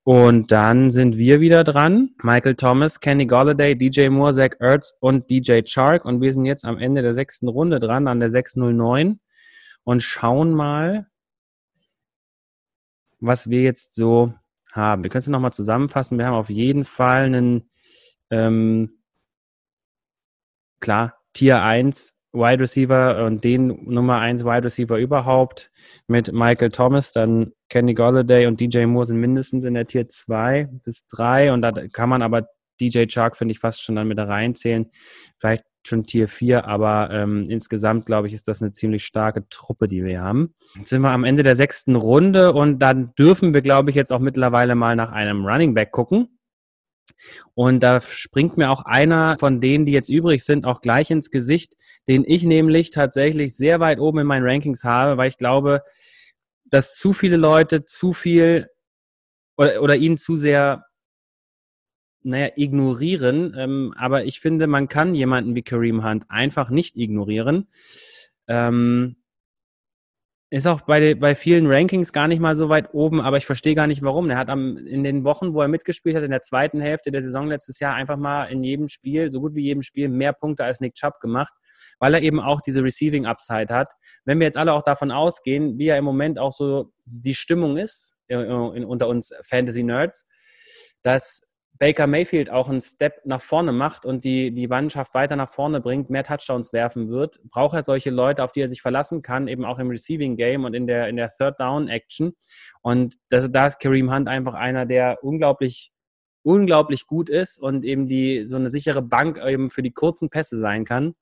Und dann sind wir wieder dran. Michael Thomas, Kenny Golladay, DJ Moore, Zach Ertz und DJ Chark. Und wir sind jetzt am Ende der sechsten Runde dran, an der 609 und schauen mal, was wir jetzt so haben. Wir können es nochmal zusammenfassen. Wir haben auf jeden Fall einen, ähm, klar, Tier 1 Wide Receiver und den Nummer 1 Wide Receiver überhaupt mit Michael Thomas, dann Kenny Golladay und DJ Moore sind mindestens in der Tier 2 bis 3 und da kann man aber DJ Chark, finde ich, fast schon dann mit da reinzählen. Vielleicht schon Tier 4, aber ähm, insgesamt, glaube ich, ist das eine ziemlich starke Truppe, die wir haben. Jetzt sind wir am Ende der sechsten Runde und dann dürfen wir, glaube ich, jetzt auch mittlerweile mal nach einem Running Back gucken. Und da springt mir auch einer von denen, die jetzt übrig sind, auch gleich ins Gesicht, den ich nämlich tatsächlich sehr weit oben in meinen Rankings habe, weil ich glaube, dass zu viele Leute zu viel oder, oder ihn zu sehr naja, ignorieren. Ähm, aber ich finde, man kann jemanden wie Kareem Hunt einfach nicht ignorieren. Ähm, ist auch bei, bei vielen Rankings gar nicht mal so weit oben, aber ich verstehe gar nicht warum. Er hat am, in den Wochen, wo er mitgespielt hat, in der zweiten Hälfte der Saison letztes Jahr einfach mal in jedem Spiel, so gut wie jedem Spiel, mehr Punkte als Nick Chubb gemacht, weil er eben auch diese Receiving Upside hat. Wenn wir jetzt alle auch davon ausgehen, wie ja im Moment auch so die Stimmung ist äh, in, unter uns Fantasy Nerds, dass Baker Mayfield auch einen Step nach vorne macht und die, die Mannschaft weiter nach vorne bringt, mehr Touchdowns werfen wird, braucht er solche Leute, auf die er sich verlassen kann, eben auch im Receiving Game und in der, in der Third Down Action. Und das, da ist Kareem Hunt einfach einer, der unglaublich, unglaublich gut ist und eben die, so eine sichere Bank eben für die kurzen Pässe sein kann.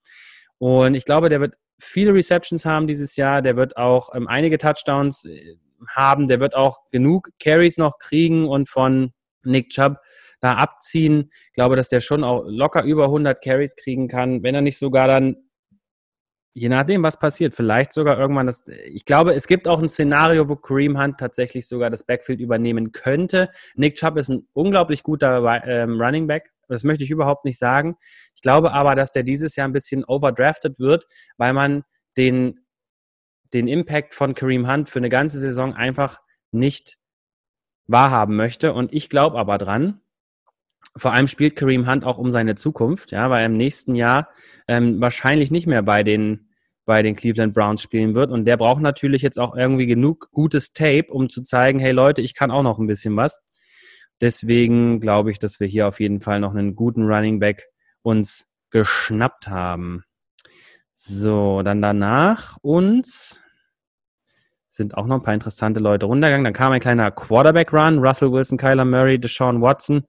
Und ich glaube, der wird viele Receptions haben dieses Jahr, der wird auch ähm, einige Touchdowns äh, haben, der wird auch genug Carries noch kriegen und von Nick Chubb da abziehen. Ich glaube, dass der schon auch locker über 100 Carries kriegen kann, wenn er nicht sogar dann, je nachdem, was passiert, vielleicht sogar irgendwann das. Ich glaube, es gibt auch ein Szenario, wo Kareem Hunt tatsächlich sogar das Backfield übernehmen könnte. Nick Chubb ist ein unglaublich guter ähm, Running Back. Das möchte ich überhaupt nicht sagen. Ich glaube aber, dass der dieses Jahr ein bisschen overdrafted wird, weil man den, den Impact von Kareem Hunt für eine ganze Saison einfach nicht wahrhaben möchte. Und ich glaube aber dran, vor allem spielt Kareem Hunt auch um seine Zukunft, ja, weil er im nächsten Jahr ähm, wahrscheinlich nicht mehr bei den bei den Cleveland Browns spielen wird. Und der braucht natürlich jetzt auch irgendwie genug gutes Tape, um zu zeigen, hey Leute, ich kann auch noch ein bisschen was. Deswegen glaube ich, dass wir hier auf jeden Fall noch einen guten Running Back uns geschnappt haben. So, dann danach uns sind auch noch ein paar interessante Leute runtergegangen. Dann kam ein kleiner Quarterback-Run. Russell Wilson, Kyler Murray, Deshaun Watson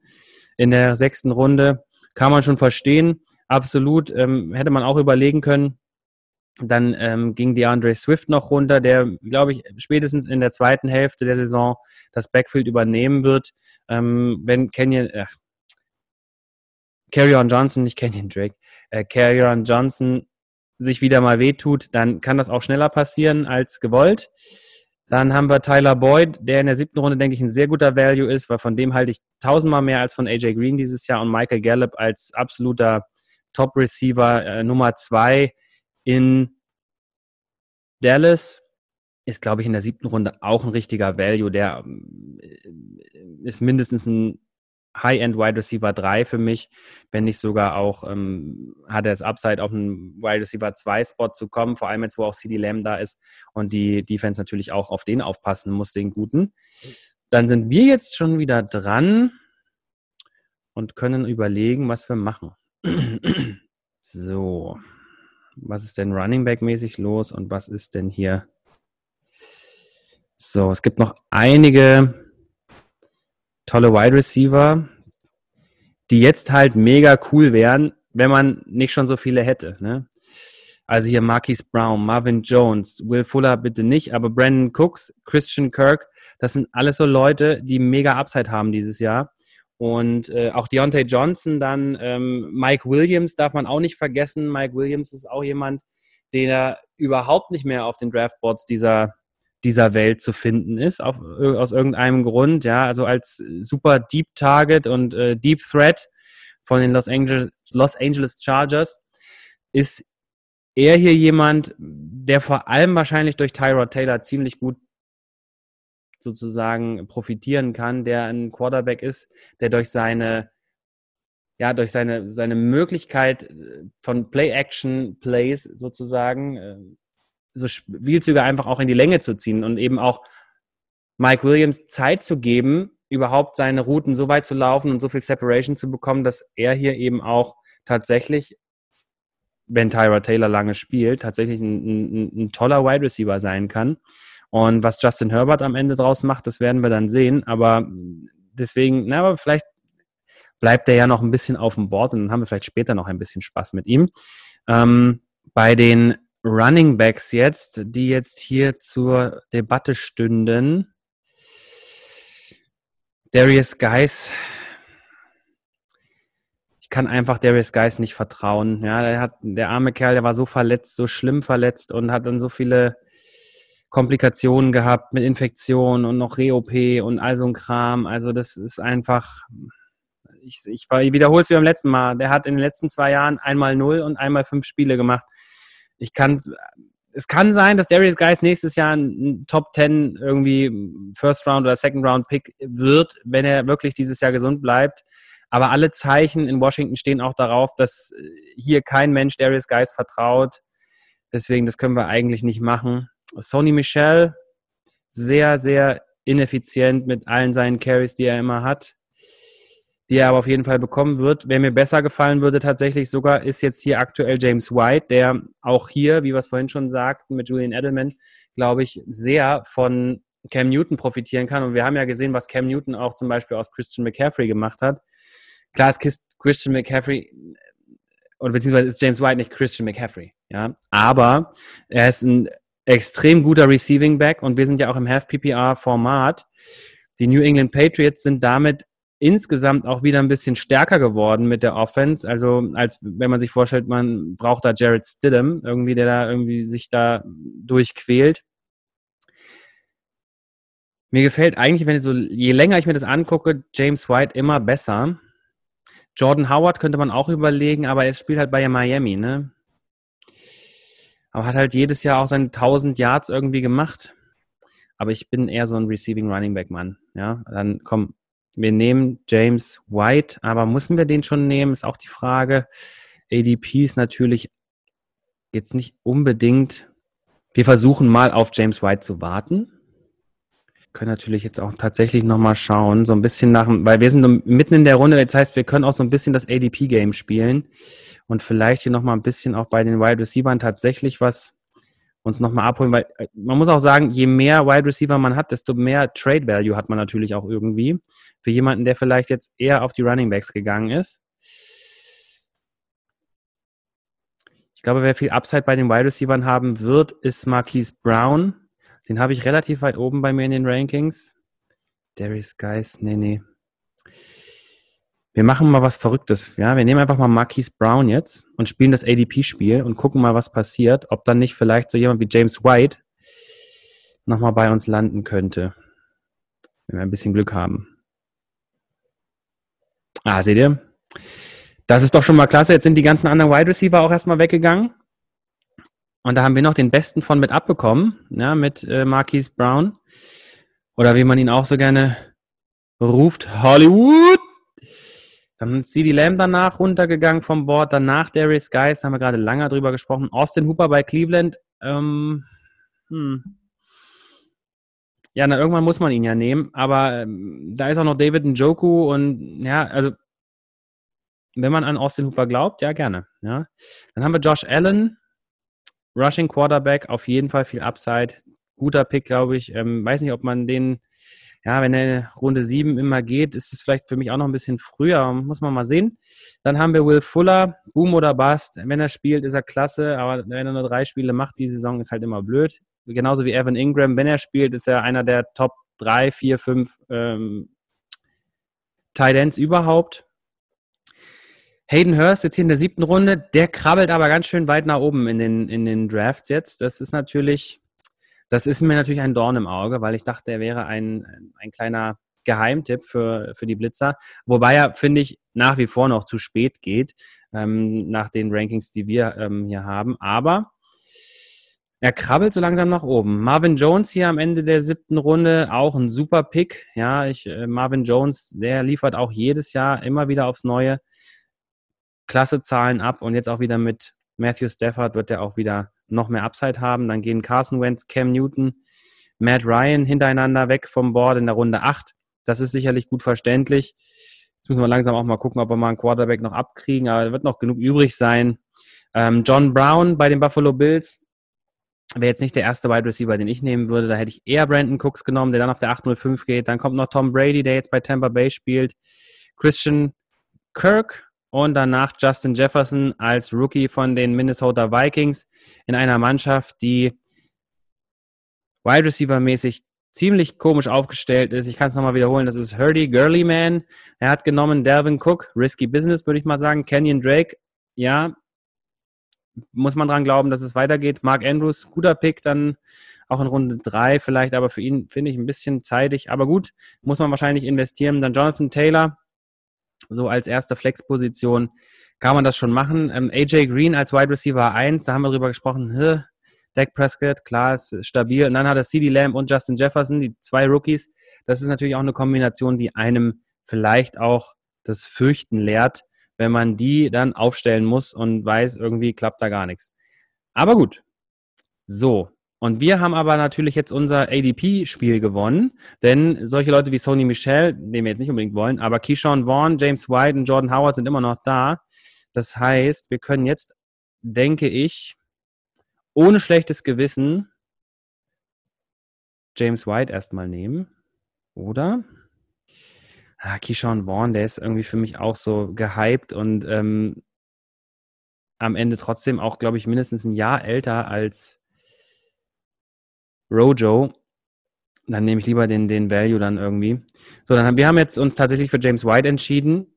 in der sechsten Runde. Kann man schon verstehen. Absolut. Ähm, hätte man auch überlegen können. Dann ähm, ging DeAndre Swift noch runter, der, glaube ich, spätestens in der zweiten Hälfte der Saison das Backfield übernehmen wird. Ähm, wenn Kenyon, äh, Carrion Johnson, nicht Kenyon Drake, äh, Carrion Johnson sich wieder mal wehtut, dann kann das auch schneller passieren als gewollt. Dann haben wir Tyler Boyd, der in der siebten Runde, denke ich, ein sehr guter Value ist, weil von dem halte ich tausendmal mehr als von AJ Green dieses Jahr und Michael Gallup als absoluter Top-Receiver äh, Nummer zwei in Dallas ist, glaube ich, in der siebten Runde auch ein richtiger Value. Der äh, ist mindestens ein High-End Wide Receiver 3 für mich, wenn nicht sogar auch ähm, hat er das Upside auf einen Wide Receiver 2 Spot zu kommen, vor allem jetzt, wo auch CD Lamb da ist und die Defense natürlich auch auf den aufpassen muss, den guten. Dann sind wir jetzt schon wieder dran und können überlegen, was wir machen. [clears throat] so, was ist denn Running Back mäßig los und was ist denn hier? So, es gibt noch einige tolle Wide Receiver, die jetzt halt mega cool wären, wenn man nicht schon so viele hätte. Ne? Also hier Marquis Brown, Marvin Jones, Will Fuller bitte nicht, aber Brandon Cooks, Christian Kirk, das sind alles so Leute, die mega Upside haben dieses Jahr. Und äh, auch Deontay Johnson, dann ähm, Mike Williams darf man auch nicht vergessen. Mike Williams ist auch jemand, der überhaupt nicht mehr auf den Draftboards dieser dieser Welt zu finden ist, auf, äh, aus irgendeinem Grund, ja, also als super Deep Target und äh, Deep Threat von den Los Angeles, Los Angeles Chargers ist er hier jemand, der vor allem wahrscheinlich durch Tyrod Taylor ziemlich gut sozusagen profitieren kann, der ein Quarterback ist, der durch seine ja, durch seine, seine Möglichkeit äh, von Play-Action-Plays sozusagen äh, so Spielzüge einfach auch in die Länge zu ziehen und eben auch Mike Williams Zeit zu geben, überhaupt seine Routen so weit zu laufen und so viel Separation zu bekommen, dass er hier eben auch tatsächlich wenn Tyra Taylor lange spielt, tatsächlich ein, ein, ein toller Wide Receiver sein kann. Und was Justin Herbert am Ende draus macht, das werden wir dann sehen. Aber deswegen, na, aber vielleicht bleibt er ja noch ein bisschen auf dem Board und dann haben wir vielleicht später noch ein bisschen Spaß mit ihm. Ähm, bei den Running Backs jetzt, die jetzt hier zur Debatte stünden. Darius Geis. Ich kann einfach Darius Geis nicht vertrauen. Ja, der hat, der arme Kerl, der war so verletzt, so schlimm verletzt und hat dann so viele Komplikationen gehabt mit Infektionen und noch Re-OP und all so ein Kram. Also das ist einfach, ich, ich, wiederhole es wie beim letzten Mal. Der hat in den letzten zwei Jahren einmal null und einmal fünf Spiele gemacht ich kann, es kann sein, dass Darius Geis nächstes Jahr ein Top 10 irgendwie First Round oder Second Round Pick wird, wenn er wirklich dieses Jahr gesund bleibt. Aber alle Zeichen in Washington stehen auch darauf, dass hier kein Mensch Darius Geis vertraut. Deswegen, das können wir eigentlich nicht machen. Sony Michel, sehr, sehr ineffizient mit allen seinen Carries, die er immer hat die er aber auf jeden Fall bekommen wird. Wer mir besser gefallen würde tatsächlich sogar, ist jetzt hier aktuell James White, der auch hier, wie wir es vorhin schon sagten, mit Julian Edelman, glaube ich, sehr von Cam Newton profitieren kann. Und wir haben ja gesehen, was Cam Newton auch zum Beispiel aus Christian McCaffrey gemacht hat. Klar ist Christian McCaffrey, oder beziehungsweise ist James White nicht Christian McCaffrey, ja. Aber er ist ein extrem guter Receiving Back und wir sind ja auch im Half-PPR-Format. Die New England Patriots sind damit insgesamt auch wieder ein bisschen stärker geworden mit der Offense. Also als wenn man sich vorstellt, man braucht da Jared Stidham, irgendwie, der da irgendwie sich da durchquält. Mir gefällt eigentlich, wenn ich so, je länger ich mir das angucke, James White immer besser. Jordan Howard könnte man auch überlegen, aber er spielt halt bei Miami, ne? Aber hat halt jedes Jahr auch seine 1000 Yards irgendwie gemacht. Aber ich bin eher so ein Receiving Running Back Mann, ja? Dann komm, wir nehmen James White, aber müssen wir den schon nehmen, ist auch die Frage. ADP ist natürlich jetzt nicht unbedingt. Wir versuchen mal auf James White zu warten. können natürlich jetzt auch tatsächlich nochmal schauen, so ein bisschen nach, weil wir sind mitten in der Runde, das heißt, wir können auch so ein bisschen das ADP-Game spielen und vielleicht hier nochmal ein bisschen auch bei den Wide Receivers tatsächlich was uns nochmal abholen, weil äh, man muss auch sagen, je mehr Wide Receiver man hat, desto mehr Trade Value hat man natürlich auch irgendwie. Für jemanden, der vielleicht jetzt eher auf die Running Backs gegangen ist. Ich glaube, wer viel Upside bei den Wide Receivers haben wird, ist Marquise Brown. Den habe ich relativ weit oben bei mir in den Rankings. Darius Guys, nee, nee wir machen mal was Verrücktes. Ja, wir nehmen einfach mal Marquise Brown jetzt und spielen das ADP-Spiel und gucken mal, was passiert. Ob dann nicht vielleicht so jemand wie James White nochmal bei uns landen könnte. Wenn wir ein bisschen Glück haben. Ah, seht ihr? Das ist doch schon mal klasse. Jetzt sind die ganzen anderen Wide Receiver auch erstmal weggegangen. Und da haben wir noch den besten von mit abbekommen, ja, mit äh, Marquise Brown. Oder wie man ihn auch so gerne ruft, Hollywood. Dann ist CD Lamb danach runtergegangen vom Board, danach Darius Guys, haben wir gerade lange drüber gesprochen. Austin Hooper bei Cleveland. Ähm, hm. Ja, na, irgendwann muss man ihn ja nehmen, aber ähm, da ist auch noch David Njoku und ja, also wenn man an Austin Hooper glaubt, ja, gerne. Ja. Dann haben wir Josh Allen, Rushing Quarterback, auf jeden Fall viel Upside. Guter Pick, glaube ich. Ähm, weiß nicht, ob man den ja, wenn er Runde 7 immer geht, ist es vielleicht für mich auch noch ein bisschen früher. Muss man mal sehen. Dann haben wir Will Fuller, Boom oder Bust. Wenn er spielt, ist er klasse, aber wenn er nur drei Spiele macht, die Saison ist halt immer blöd. Genauso wie Evan Ingram, wenn er spielt, ist er einer der Top 3, 4, 5 ähm, Tight überhaupt. Hayden Hurst jetzt hier in der siebten Runde, der krabbelt aber ganz schön weit nach oben in den, in den Drafts jetzt. Das ist natürlich das ist mir natürlich ein Dorn im Auge, weil ich dachte, er wäre ein, ein kleiner Geheimtipp für, für die Blitzer. Wobei er, finde ich, nach wie vor noch zu spät geht, ähm, nach den Rankings, die wir ähm, hier haben. Aber er krabbelt so langsam nach oben. Marvin Jones hier am Ende der siebten Runde, auch ein super Pick. Ja, ich, äh, Marvin Jones, der liefert auch jedes Jahr immer wieder aufs Neue klasse Zahlen ab und jetzt auch wieder mit Matthew Stafford wird er auch wieder noch mehr Upside haben. Dann gehen Carson Wentz, Cam Newton, Matt Ryan hintereinander weg vom Board in der Runde 8. Das ist sicherlich gut verständlich. Jetzt müssen wir langsam auch mal gucken, ob wir mal einen Quarterback noch abkriegen, aber da wird noch genug übrig sein. Ähm, John Brown bei den Buffalo Bills wäre jetzt nicht der erste Wide Receiver, den ich nehmen würde. Da hätte ich eher Brandon Cooks genommen, der dann auf der 805 geht. Dann kommt noch Tom Brady, der jetzt bei Tampa Bay spielt. Christian Kirk und danach Justin Jefferson als Rookie von den Minnesota Vikings in einer Mannschaft, die Wide Receiver mäßig ziemlich komisch aufgestellt ist. Ich kann es nochmal wiederholen. Das ist Hurdy Gurley Man. Er hat genommen Delvin Cook, Risky Business, würde ich mal sagen. Kenyon Drake, ja, muss man dran glauben, dass es weitergeht. Mark Andrews, guter Pick, dann auch in Runde drei vielleicht, aber für ihn finde ich ein bisschen zeitig. Aber gut, muss man wahrscheinlich investieren. Dann Jonathan Taylor, so als erste Flexposition, kann man das schon machen. Ähm, AJ Green als Wide Receiver 1, da haben wir drüber gesprochen. Hä? Dak Prescott, klar, ist stabil. Und dann hat er CD Lamb und Justin Jefferson, die zwei Rookies. Das ist natürlich auch eine Kombination, die einem vielleicht auch das Fürchten lehrt wenn man die dann aufstellen muss und weiß, irgendwie klappt da gar nichts. Aber gut. So. Und wir haben aber natürlich jetzt unser ADP-Spiel gewonnen, denn solche Leute wie Sony Michel, den wir jetzt nicht unbedingt wollen, aber Keyshawn Vaughn, James White und Jordan Howard sind immer noch da. Das heißt, wir können jetzt, denke ich, ohne schlechtes Gewissen James White erstmal nehmen. Oder? ah, Keyshawn Vaughn, der ist irgendwie für mich auch so gehypt und ähm, am Ende trotzdem auch, glaube ich, mindestens ein Jahr älter als Rojo. Dann nehme ich lieber den, den Value dann irgendwie. So, dann haben wir haben jetzt uns tatsächlich für James White entschieden.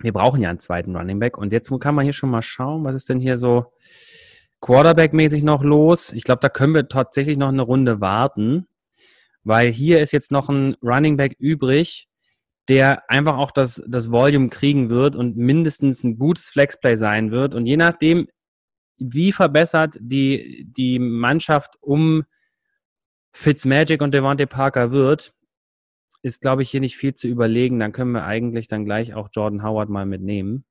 Wir brauchen ja einen zweiten Running Back. Und jetzt kann man hier schon mal schauen, was ist denn hier so Quarterback-mäßig noch los. Ich glaube, da können wir tatsächlich noch eine Runde warten, weil hier ist jetzt noch ein Running Back übrig, der einfach auch das, das Volume kriegen wird und mindestens ein gutes Flexplay sein wird. Und je nachdem, wie verbessert die, die Mannschaft um Fitzmagic und Devontae Parker wird, ist, glaube ich, hier nicht viel zu überlegen. Dann können wir eigentlich dann gleich auch Jordan Howard mal mitnehmen.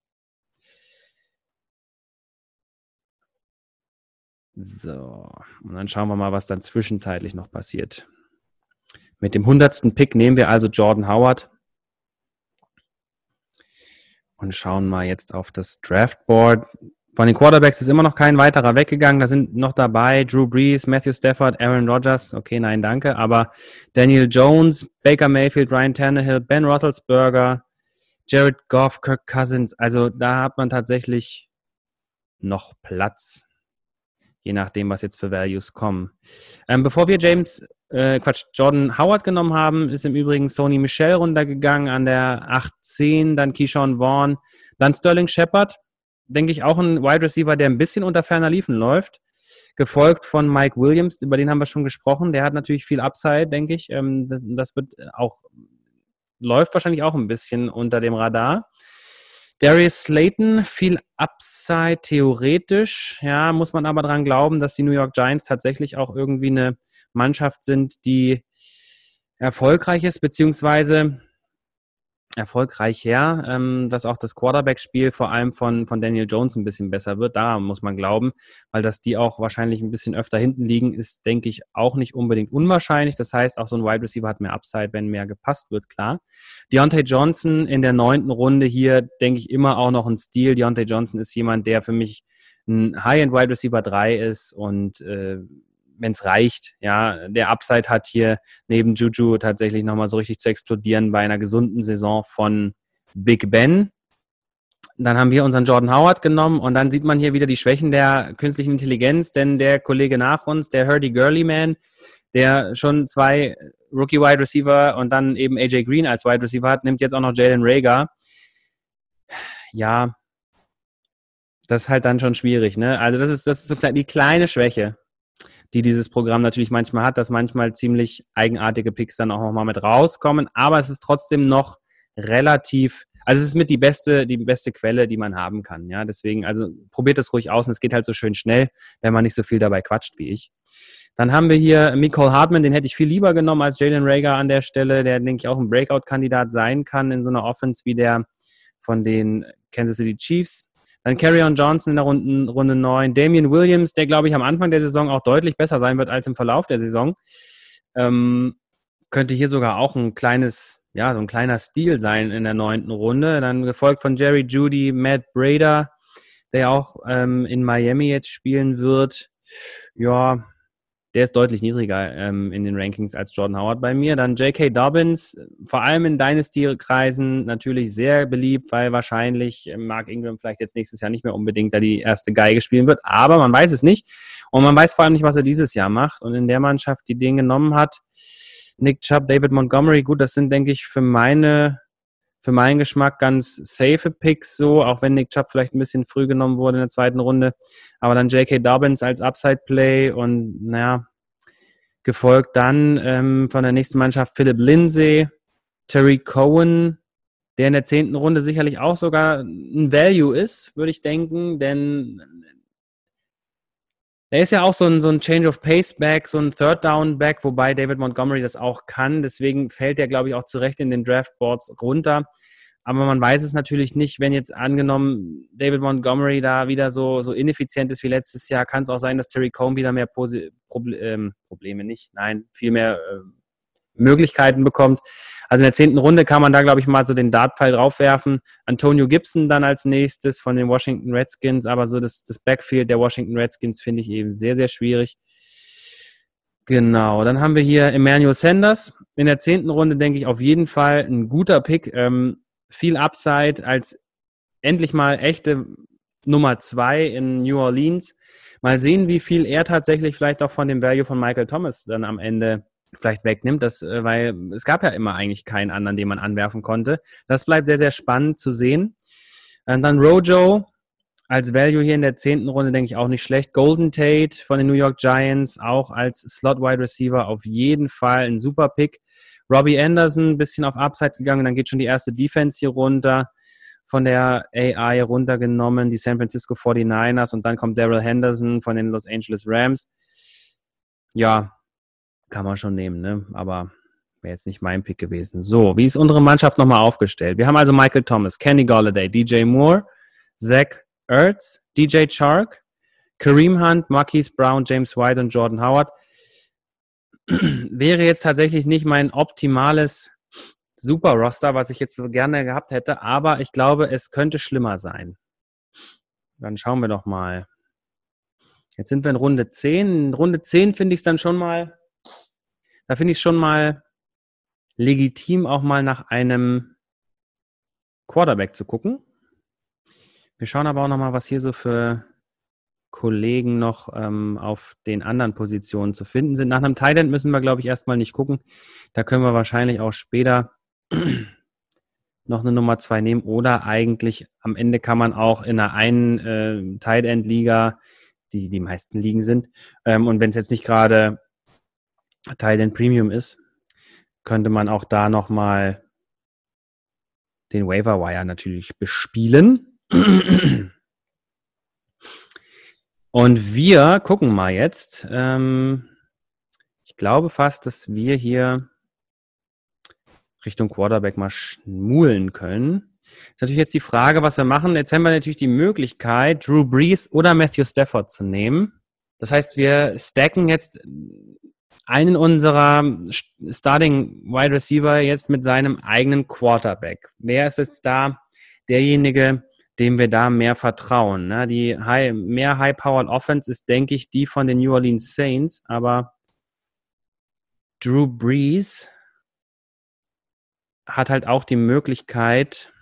So, und dann schauen wir mal, was dann zwischenzeitlich noch passiert. Mit dem hundertsten Pick nehmen wir also Jordan Howard und schauen mal jetzt auf das Draftboard. Von den Quarterbacks ist immer noch kein weiterer weggegangen. Da sind noch dabei Drew Brees, Matthew Stafford, Aaron Rodgers. Okay, nein, danke. Aber Daniel Jones, Baker Mayfield, Ryan Tannehill, Ben Roethlisberger, Jared Goff, Kirk Cousins. Also da hat man tatsächlich noch Platz. Je nachdem, was jetzt für Values kommen. Ähm, bevor wir James äh, Quatsch, Jordan Howard genommen haben, ist im Übrigen Sony Michel runtergegangen an der 8-10, dann Keyshawn Vaughn, dann Sterling Shepard, denke ich auch ein Wide Receiver, der ein bisschen unter ferner Liefen läuft, gefolgt von Mike Williams, über den haben wir schon gesprochen, der hat natürlich viel Upside, denke ich, ähm, das, das wird auch, läuft wahrscheinlich auch ein bisschen unter dem Radar. Darius Slayton, viel Upside theoretisch, ja, muss man aber dran glauben, dass die New York Giants tatsächlich auch irgendwie eine Mannschaft sind, die erfolgreich ist, beziehungsweise erfolgreicher, ähm, dass auch das Quarterback-Spiel vor allem von, von Daniel Jones ein bisschen besser wird. Da muss man glauben, weil dass die auch wahrscheinlich ein bisschen öfter hinten liegen, ist, denke ich, auch nicht unbedingt unwahrscheinlich. Das heißt, auch so ein Wide Receiver hat mehr Upside, wenn mehr gepasst wird, klar. Deontay Johnson in der neunten Runde hier, denke ich, immer auch noch ein Stil. Deontay Johnson ist jemand, der für mich ein High-End Wide Receiver 3 ist und äh, wenn es reicht. Ja, der Upside hat hier neben Juju tatsächlich nochmal so richtig zu explodieren bei einer gesunden Saison von Big Ben. Dann haben wir unseren Jordan Howard genommen und dann sieht man hier wieder die Schwächen der künstlichen Intelligenz, denn der Kollege nach uns, der Hurdy Gurley Man, der schon zwei Rookie Wide Receiver und dann eben AJ Green als Wide Receiver hat, nimmt jetzt auch noch Jalen Rager. Ja, das ist halt dann schon schwierig, ne? Also das ist, das ist so die kleine Schwäche die dieses Programm natürlich manchmal hat, dass manchmal ziemlich eigenartige Picks dann auch nochmal mit rauskommen. Aber es ist trotzdem noch relativ, also es ist mit die beste, die beste Quelle, die man haben kann. Ja, deswegen, also probiert es ruhig aus und es geht halt so schön schnell, wenn man nicht so viel dabei quatscht wie ich. Dann haben wir hier Nicole Hartman, den hätte ich viel lieber genommen als Jalen Rager an der Stelle, der, denke ich, auch ein Breakout-Kandidat sein kann in so einer Offense wie der von den Kansas City Chiefs. Dann Carrion Johnson in der Runde, Runde 9. Damian Williams, der, glaube ich, am Anfang der Saison auch deutlich besser sein wird als im Verlauf der Saison. Ähm, könnte hier sogar auch ein kleines, ja, so ein kleiner Stil sein in der neunten Runde. Dann gefolgt von Jerry Judy, Matt Brader. der auch ähm, in Miami jetzt spielen wird. Ja, der ist deutlich niedriger ähm, in den Rankings als Jordan Howard bei mir. Dann J.K. Dobbins, vor allem in Dynasty-Kreisen natürlich sehr beliebt, weil wahrscheinlich äh, Mark Ingram vielleicht jetzt nächstes Jahr nicht mehr unbedingt da die erste Geige spielen wird. Aber man weiß es nicht. Und man weiß vor allem nicht, was er dieses Jahr macht. Und in der Mannschaft, die den genommen hat, Nick Chubb, David Montgomery, gut, das sind, denke ich, für meine für meinen Geschmack ganz safe Picks so, auch wenn Nick Chubb vielleicht ein bisschen früh genommen wurde in der zweiten Runde. Aber dann J.K. Dobbins als Upside-Play und naja, gefolgt dann ähm, von der nächsten Mannschaft Philip Lindsay, Terry Cohen, der in der zehnten Runde sicherlich auch sogar ein Value ist, würde ich denken, denn er ist ja auch so ein, so ein Change of Pace Back, so ein Third Down Back, wobei David Montgomery das auch kann. Deswegen fällt er, glaube ich, auch zurecht in den Draftboards runter. Aber man weiß es natürlich nicht, wenn jetzt angenommen David Montgomery da wieder so, so ineffizient ist wie letztes Jahr, kann es auch sein, dass Terry Combe wieder mehr Posi Proble ähm, Probleme nicht, nein, viel mehr äh, Möglichkeiten bekommt. Also in der zehnten Runde kann man da, glaube ich, mal so den Dartpfeil draufwerfen. Antonio Gibson dann als nächstes von den Washington Redskins, aber so das, das Backfield der Washington Redskins finde ich eben sehr, sehr schwierig. Genau, dann haben wir hier Emmanuel Sanders. In der zehnten Runde denke ich auf jeden Fall ein guter Pick. Ähm, viel Upside als endlich mal echte Nummer zwei in New Orleans. Mal sehen, wie viel er tatsächlich vielleicht auch von dem Value von Michael Thomas dann am Ende vielleicht wegnimmt, das, äh, weil es gab ja immer eigentlich keinen anderen, den man anwerfen konnte. Das bleibt sehr, sehr spannend zu sehen. Und dann Rojo als Value hier in der zehnten Runde, denke ich, auch nicht schlecht. Golden Tate von den New York Giants, auch als Slot-Wide Receiver auf jeden Fall ein super Pick. Robbie Anderson, ein bisschen auf Upside gegangen, dann geht schon die erste Defense hier runter von der AI runtergenommen, die San Francisco 49ers und dann kommt Daryl Henderson von den Los Angeles Rams. Ja, kann man schon nehmen, ne? Aber wäre jetzt nicht mein Pick gewesen. So, wie ist unsere Mannschaft nochmal aufgestellt? Wir haben also Michael Thomas, Kenny Galladay, DJ Moore, Zach Ertz, DJ Chark, Kareem Hunt, Marquise Brown, James White und Jordan Howard. [clears throat] wäre jetzt tatsächlich nicht mein optimales Super-Roster, was ich jetzt so gerne gehabt hätte, aber ich glaube, es könnte schlimmer sein. Dann schauen wir doch mal. Jetzt sind wir in Runde 10. In Runde 10 finde ich es dann schon mal da finde ich es schon mal legitim, auch mal nach einem Quarterback zu gucken. Wir schauen aber auch noch mal, was hier so für Kollegen noch ähm, auf den anderen Positionen zu finden sind. Nach einem Tight müssen wir, glaube ich, erstmal nicht gucken. Da können wir wahrscheinlich auch später [clears throat] noch eine Nummer zwei nehmen. Oder eigentlich am Ende kann man auch in einer einen äh, Tight End Liga, die die meisten Ligen sind, ähm, und wenn es jetzt nicht gerade Teil den Premium ist, könnte man auch da nochmal den Waiver Wire natürlich bespielen. Und wir gucken mal jetzt. Ähm, ich glaube fast, dass wir hier Richtung Quarterback mal schmulen können. ist natürlich jetzt die Frage, was wir machen. Jetzt haben wir natürlich die Möglichkeit, Drew Brees oder Matthew Stafford zu nehmen. Das heißt, wir stacken jetzt einen unserer Starting Wide Receiver jetzt mit seinem eigenen Quarterback. Wer ist jetzt da derjenige, dem wir da mehr vertrauen? Ne? Die high, mehr High-Powered Offense ist, denke ich, die von den New Orleans Saints, aber Drew Brees hat halt auch die Möglichkeit,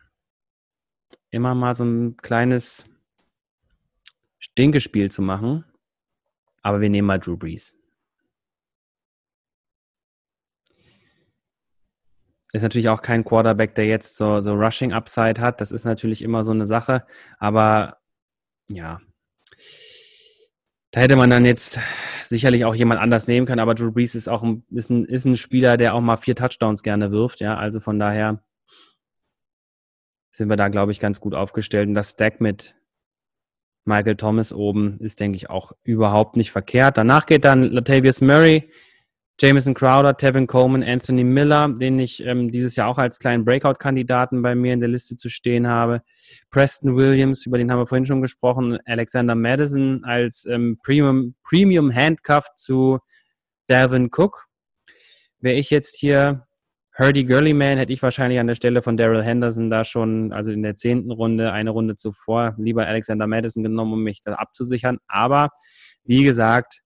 immer mal so ein kleines Stinkespiel zu machen. Aber wir nehmen mal Drew Brees. Ist natürlich auch kein Quarterback, der jetzt so, so Rushing Upside hat. Das ist natürlich immer so eine Sache. Aber ja, da hätte man dann jetzt sicherlich auch jemand anders nehmen können. Aber Drew Brees ist auch ein, ist ein, ist ein Spieler, der auch mal vier Touchdowns gerne wirft. Ja, also von daher sind wir da, glaube ich, ganz gut aufgestellt. Und das Stack mit Michael Thomas oben ist, denke ich, auch überhaupt nicht verkehrt. Danach geht dann Latavius Murray Jameson Crowder, Tevin Coleman, Anthony Miller, den ich ähm, dieses Jahr auch als kleinen Breakout-Kandidaten bei mir in der Liste zu stehen habe. Preston Williams, über den haben wir vorhin schon gesprochen. Alexander Madison als ähm, Premium, Premium Handcuff zu Dalvin Cook. Wäre ich jetzt hier Hurdy Gurleyman hätte ich wahrscheinlich an der Stelle von Daryl Henderson da schon, also in der zehnten Runde, eine Runde zuvor, lieber Alexander Madison genommen, um mich da abzusichern. Aber wie gesagt,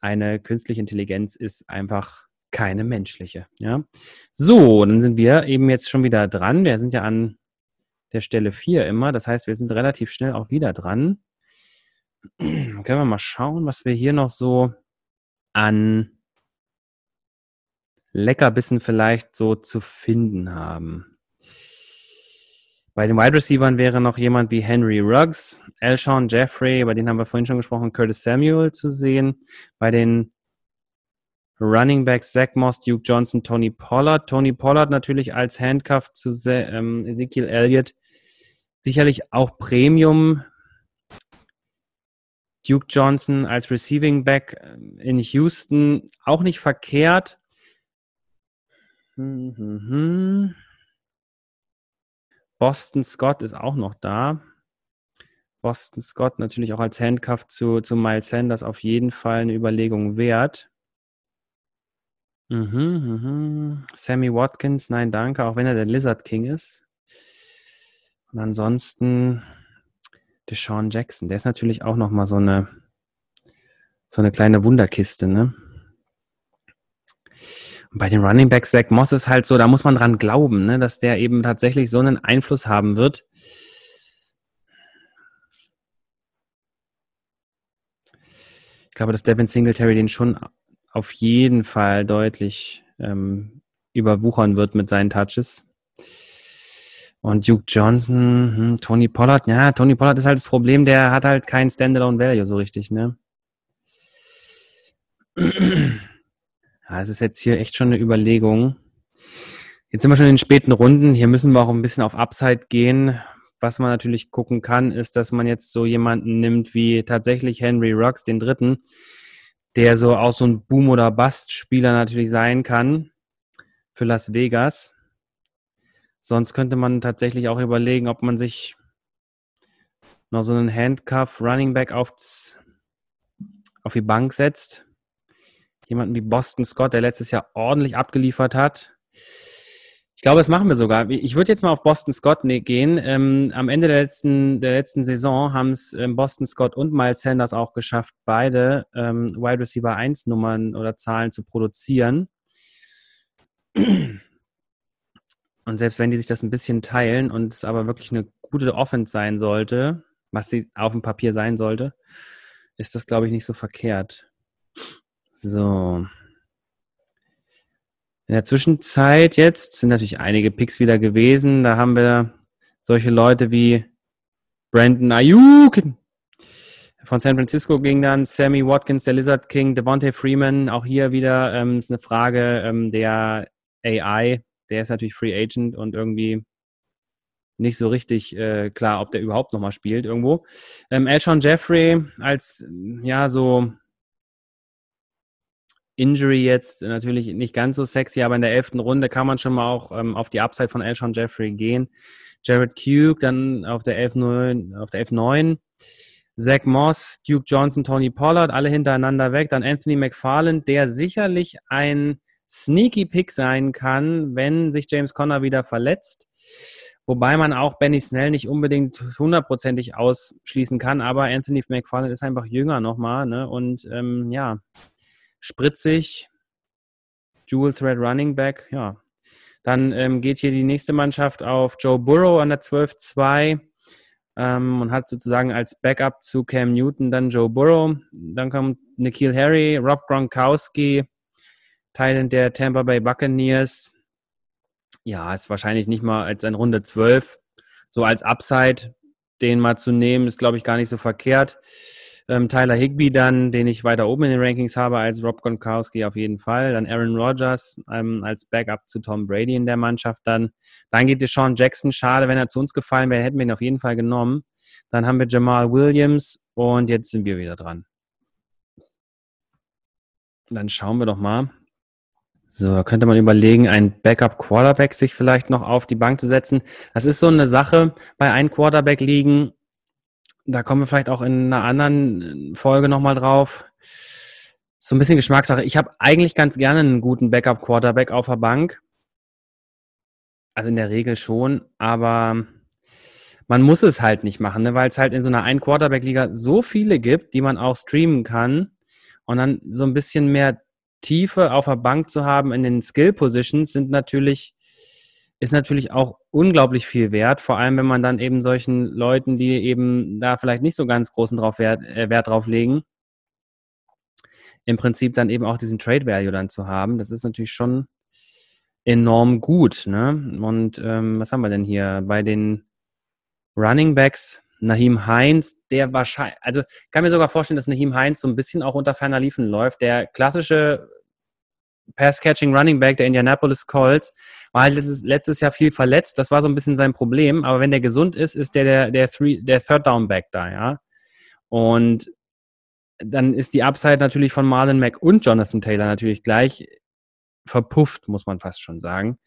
eine künstliche Intelligenz ist einfach keine menschliche. Ja. So, dann sind wir eben jetzt schon wieder dran. Wir sind ja an der Stelle 4 immer. Das heißt, wir sind relativ schnell auch wieder dran. Dann [clears throat] können wir mal schauen, was wir hier noch so an Leckerbissen vielleicht so zu finden haben. Bei den Wide Receivers wäre noch jemand wie Henry Ruggs, Elshon Jeffrey, bei denen haben wir vorhin schon gesprochen, Curtis Samuel zu sehen. Bei den Running Backs Zach Moss, Duke Johnson, Tony Pollard. Tony Pollard natürlich als Handcuff zu ähm, Ezekiel Elliott. Sicherlich auch Premium. Duke Johnson als Receiving Back ähm, in Houston auch nicht verkehrt. Mhm. Boston Scott ist auch noch da. Boston Scott natürlich auch als Handcuff zu, zu Miles Sanders auf jeden Fall eine Überlegung wert. Mhm, mhm. Sammy Watkins, nein, danke, auch wenn er der Lizard King ist. Und ansonsten Deshaun Jackson, der ist natürlich auch nochmal so eine, so eine kleine Wunderkiste, ne? Bei den Running Backs, Zach Moss ist halt so, da muss man dran glauben, ne, dass der eben tatsächlich so einen Einfluss haben wird. Ich glaube, dass Devin Singletary den schon auf jeden Fall deutlich ähm, überwuchern wird mit seinen Touches. Und Duke Johnson, hm, Tony Pollard, ja, Tony Pollard ist halt das Problem, der hat halt kein Standalone Value so richtig, ne? [clears throat] Ja, es ist jetzt hier echt schon eine Überlegung. Jetzt sind wir schon in den späten Runden. Hier müssen wir auch ein bisschen auf Upside gehen. Was man natürlich gucken kann, ist, dass man jetzt so jemanden nimmt wie tatsächlich Henry Rocks, den dritten, der so auch so ein Boom- oder Bust-Spieler natürlich sein kann für Las Vegas. Sonst könnte man tatsächlich auch überlegen, ob man sich noch so einen Handcuff Running Back aufs, auf die Bank setzt jemanden wie Boston Scott, der letztes Jahr ordentlich abgeliefert hat. Ich glaube, das machen wir sogar. Ich würde jetzt mal auf Boston Scott ne, gehen. Ähm, am Ende der letzten, der letzten Saison haben es ähm, Boston Scott und Miles Sanders auch geschafft, beide ähm, Wide Receiver 1 Nummern oder Zahlen zu produzieren. Und selbst wenn die sich das ein bisschen teilen und es aber wirklich eine gute Offense sein sollte, was sie auf dem Papier sein sollte, ist das, glaube ich, nicht so verkehrt. So. In der Zwischenzeit jetzt sind natürlich einige Picks wieder gewesen. Da haben wir solche Leute wie Brandon Ayuk. Von San Francisco ging dann Sammy Watkins, der Lizard King, Devontae Freeman. Auch hier wieder ähm, ist eine Frage ähm, der AI. Der ist natürlich Free Agent und irgendwie nicht so richtig äh, klar, ob der überhaupt nochmal spielt irgendwo. Ähm, Elshon Jeffrey als, ja, so Injury jetzt natürlich nicht ganz so sexy, aber in der elften Runde kann man schon mal auch ähm, auf die Upside von Elshon Jeffrey gehen. Jared Cube dann auf der 11-9, auf der 11-9. Zach Moss, Duke Johnson, Tony Pollard, alle hintereinander weg. Dann Anthony McFarland, der sicherlich ein sneaky Pick sein kann, wenn sich James Conner wieder verletzt. Wobei man auch Benny Snell nicht unbedingt hundertprozentig ausschließen kann, aber Anthony McFarland ist einfach jünger nochmal, ne? Und ähm, ja, spritzig, Dual Thread Running Back, ja. Dann ähm, geht hier die nächste Mannschaft auf Joe Burrow an der 12-2 ähm, und hat sozusagen als Backup zu Cam Newton dann Joe Burrow. Dann kommt Nikhil Harry, Rob Gronkowski, Teil der Tampa Bay Buccaneers. Ja, ist wahrscheinlich nicht mal als ein Runde 12. So als Upside, den mal zu nehmen, ist, glaube ich, gar nicht so verkehrt. Ähm, Tyler Higby dann, den ich weiter oben in den Rankings habe als Rob Gronkowski auf jeden Fall. Dann Aaron Rodgers ähm, als Backup zu Tom Brady in der Mannschaft dann. Dann geht Sean Jackson. Schade, wenn er zu uns gefallen wäre, hätten wir ihn auf jeden Fall genommen. Dann haben wir Jamal Williams und jetzt sind wir wieder dran. Dann schauen wir doch mal. So, könnte man überlegen, ein Backup-Quarterback sich vielleicht noch auf die Bank zu setzen. Das ist so eine Sache bei einem Quarterback liegen da kommen wir vielleicht auch in einer anderen Folge nochmal drauf. So ein bisschen Geschmackssache. Ich habe eigentlich ganz gerne einen guten Backup-Quarterback auf der Bank. Also in der Regel schon, aber man muss es halt nicht machen, ne? weil es halt in so einer Ein-Quarterback-Liga so viele gibt, die man auch streamen kann. Und dann so ein bisschen mehr Tiefe auf der Bank zu haben in den Skill-Positions sind natürlich, ist natürlich auch unglaublich viel wert. Vor allem, wenn man dann eben solchen Leuten, die eben da vielleicht nicht so ganz großen drauf Wert, äh, Wert drauf legen, im Prinzip dann eben auch diesen Trade Value dann zu haben. Das ist natürlich schon enorm gut. Ne? Und ähm, was haben wir denn hier bei den Running Backs? Nahim Heinz, der wahrscheinlich, also kann mir sogar vorstellen, dass Nahim Heinz so ein bisschen auch unter ferner Liefen läuft. Der klassische Pass-Catching Running Back der Indianapolis Colts war halt letztes, Jahr viel verletzt. Das war so ein bisschen sein Problem. Aber wenn der gesund ist, ist der der, der, three, der Third Down Back da, ja. Und dann ist die Upside natürlich von Marlon Mack und Jonathan Taylor natürlich gleich verpufft, muss man fast schon sagen.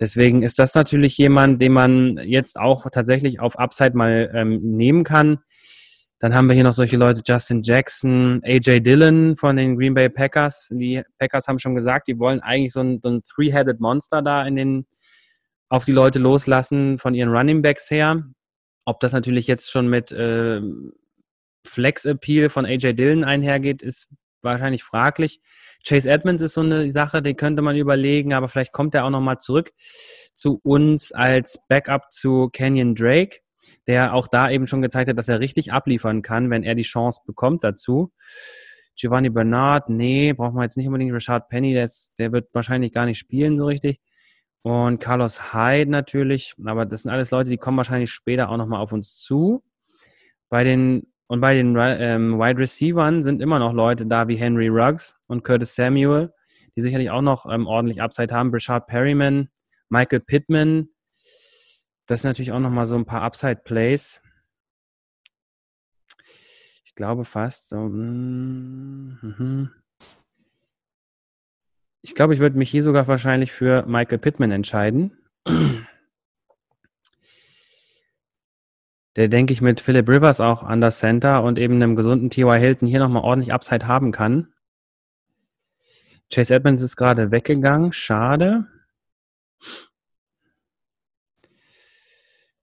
Deswegen ist das natürlich jemand, den man jetzt auch tatsächlich auf Upside mal ähm, nehmen kann. Dann haben wir hier noch solche Leute, Justin Jackson, AJ Dillon von den Green Bay Packers. Die Packers haben schon gesagt, die wollen eigentlich so ein, so ein Three-Headed Monster da in den, auf die Leute loslassen von ihren Running Backs her. Ob das natürlich jetzt schon mit äh, Flex-Appeal von AJ Dillon einhergeht, ist wahrscheinlich fraglich. Chase Edmonds ist so eine Sache, die könnte man überlegen, aber vielleicht kommt er auch nochmal zurück zu uns als Backup zu Kenyon Drake, der auch da eben schon gezeigt hat, dass er richtig abliefern kann, wenn er die Chance bekommt dazu. Giovanni Bernard, nee, braucht man jetzt nicht unbedingt. Richard Penny, der, ist, der wird wahrscheinlich gar nicht spielen so richtig. Und Carlos Hyde natürlich, aber das sind alles Leute, die kommen wahrscheinlich später auch nochmal auf uns zu. Bei den und bei den ähm, Wide Receivern sind immer noch Leute da wie Henry Ruggs und Curtis Samuel, die sicherlich auch noch ähm, ordentlich Upside haben. Brashard Perryman, Michael Pittman. Das sind natürlich auch noch mal so ein paar Upside-Plays. Ich glaube fast so. Mm, mhm. Ich glaube, ich würde mich hier sogar wahrscheinlich für Michael Pittman entscheiden. der, denke ich, mit Philip Rivers auch an das Center und eben einem gesunden T.Y. Hilton hier nochmal ordentlich Upside haben kann. Chase Edmonds ist gerade weggegangen. Schade.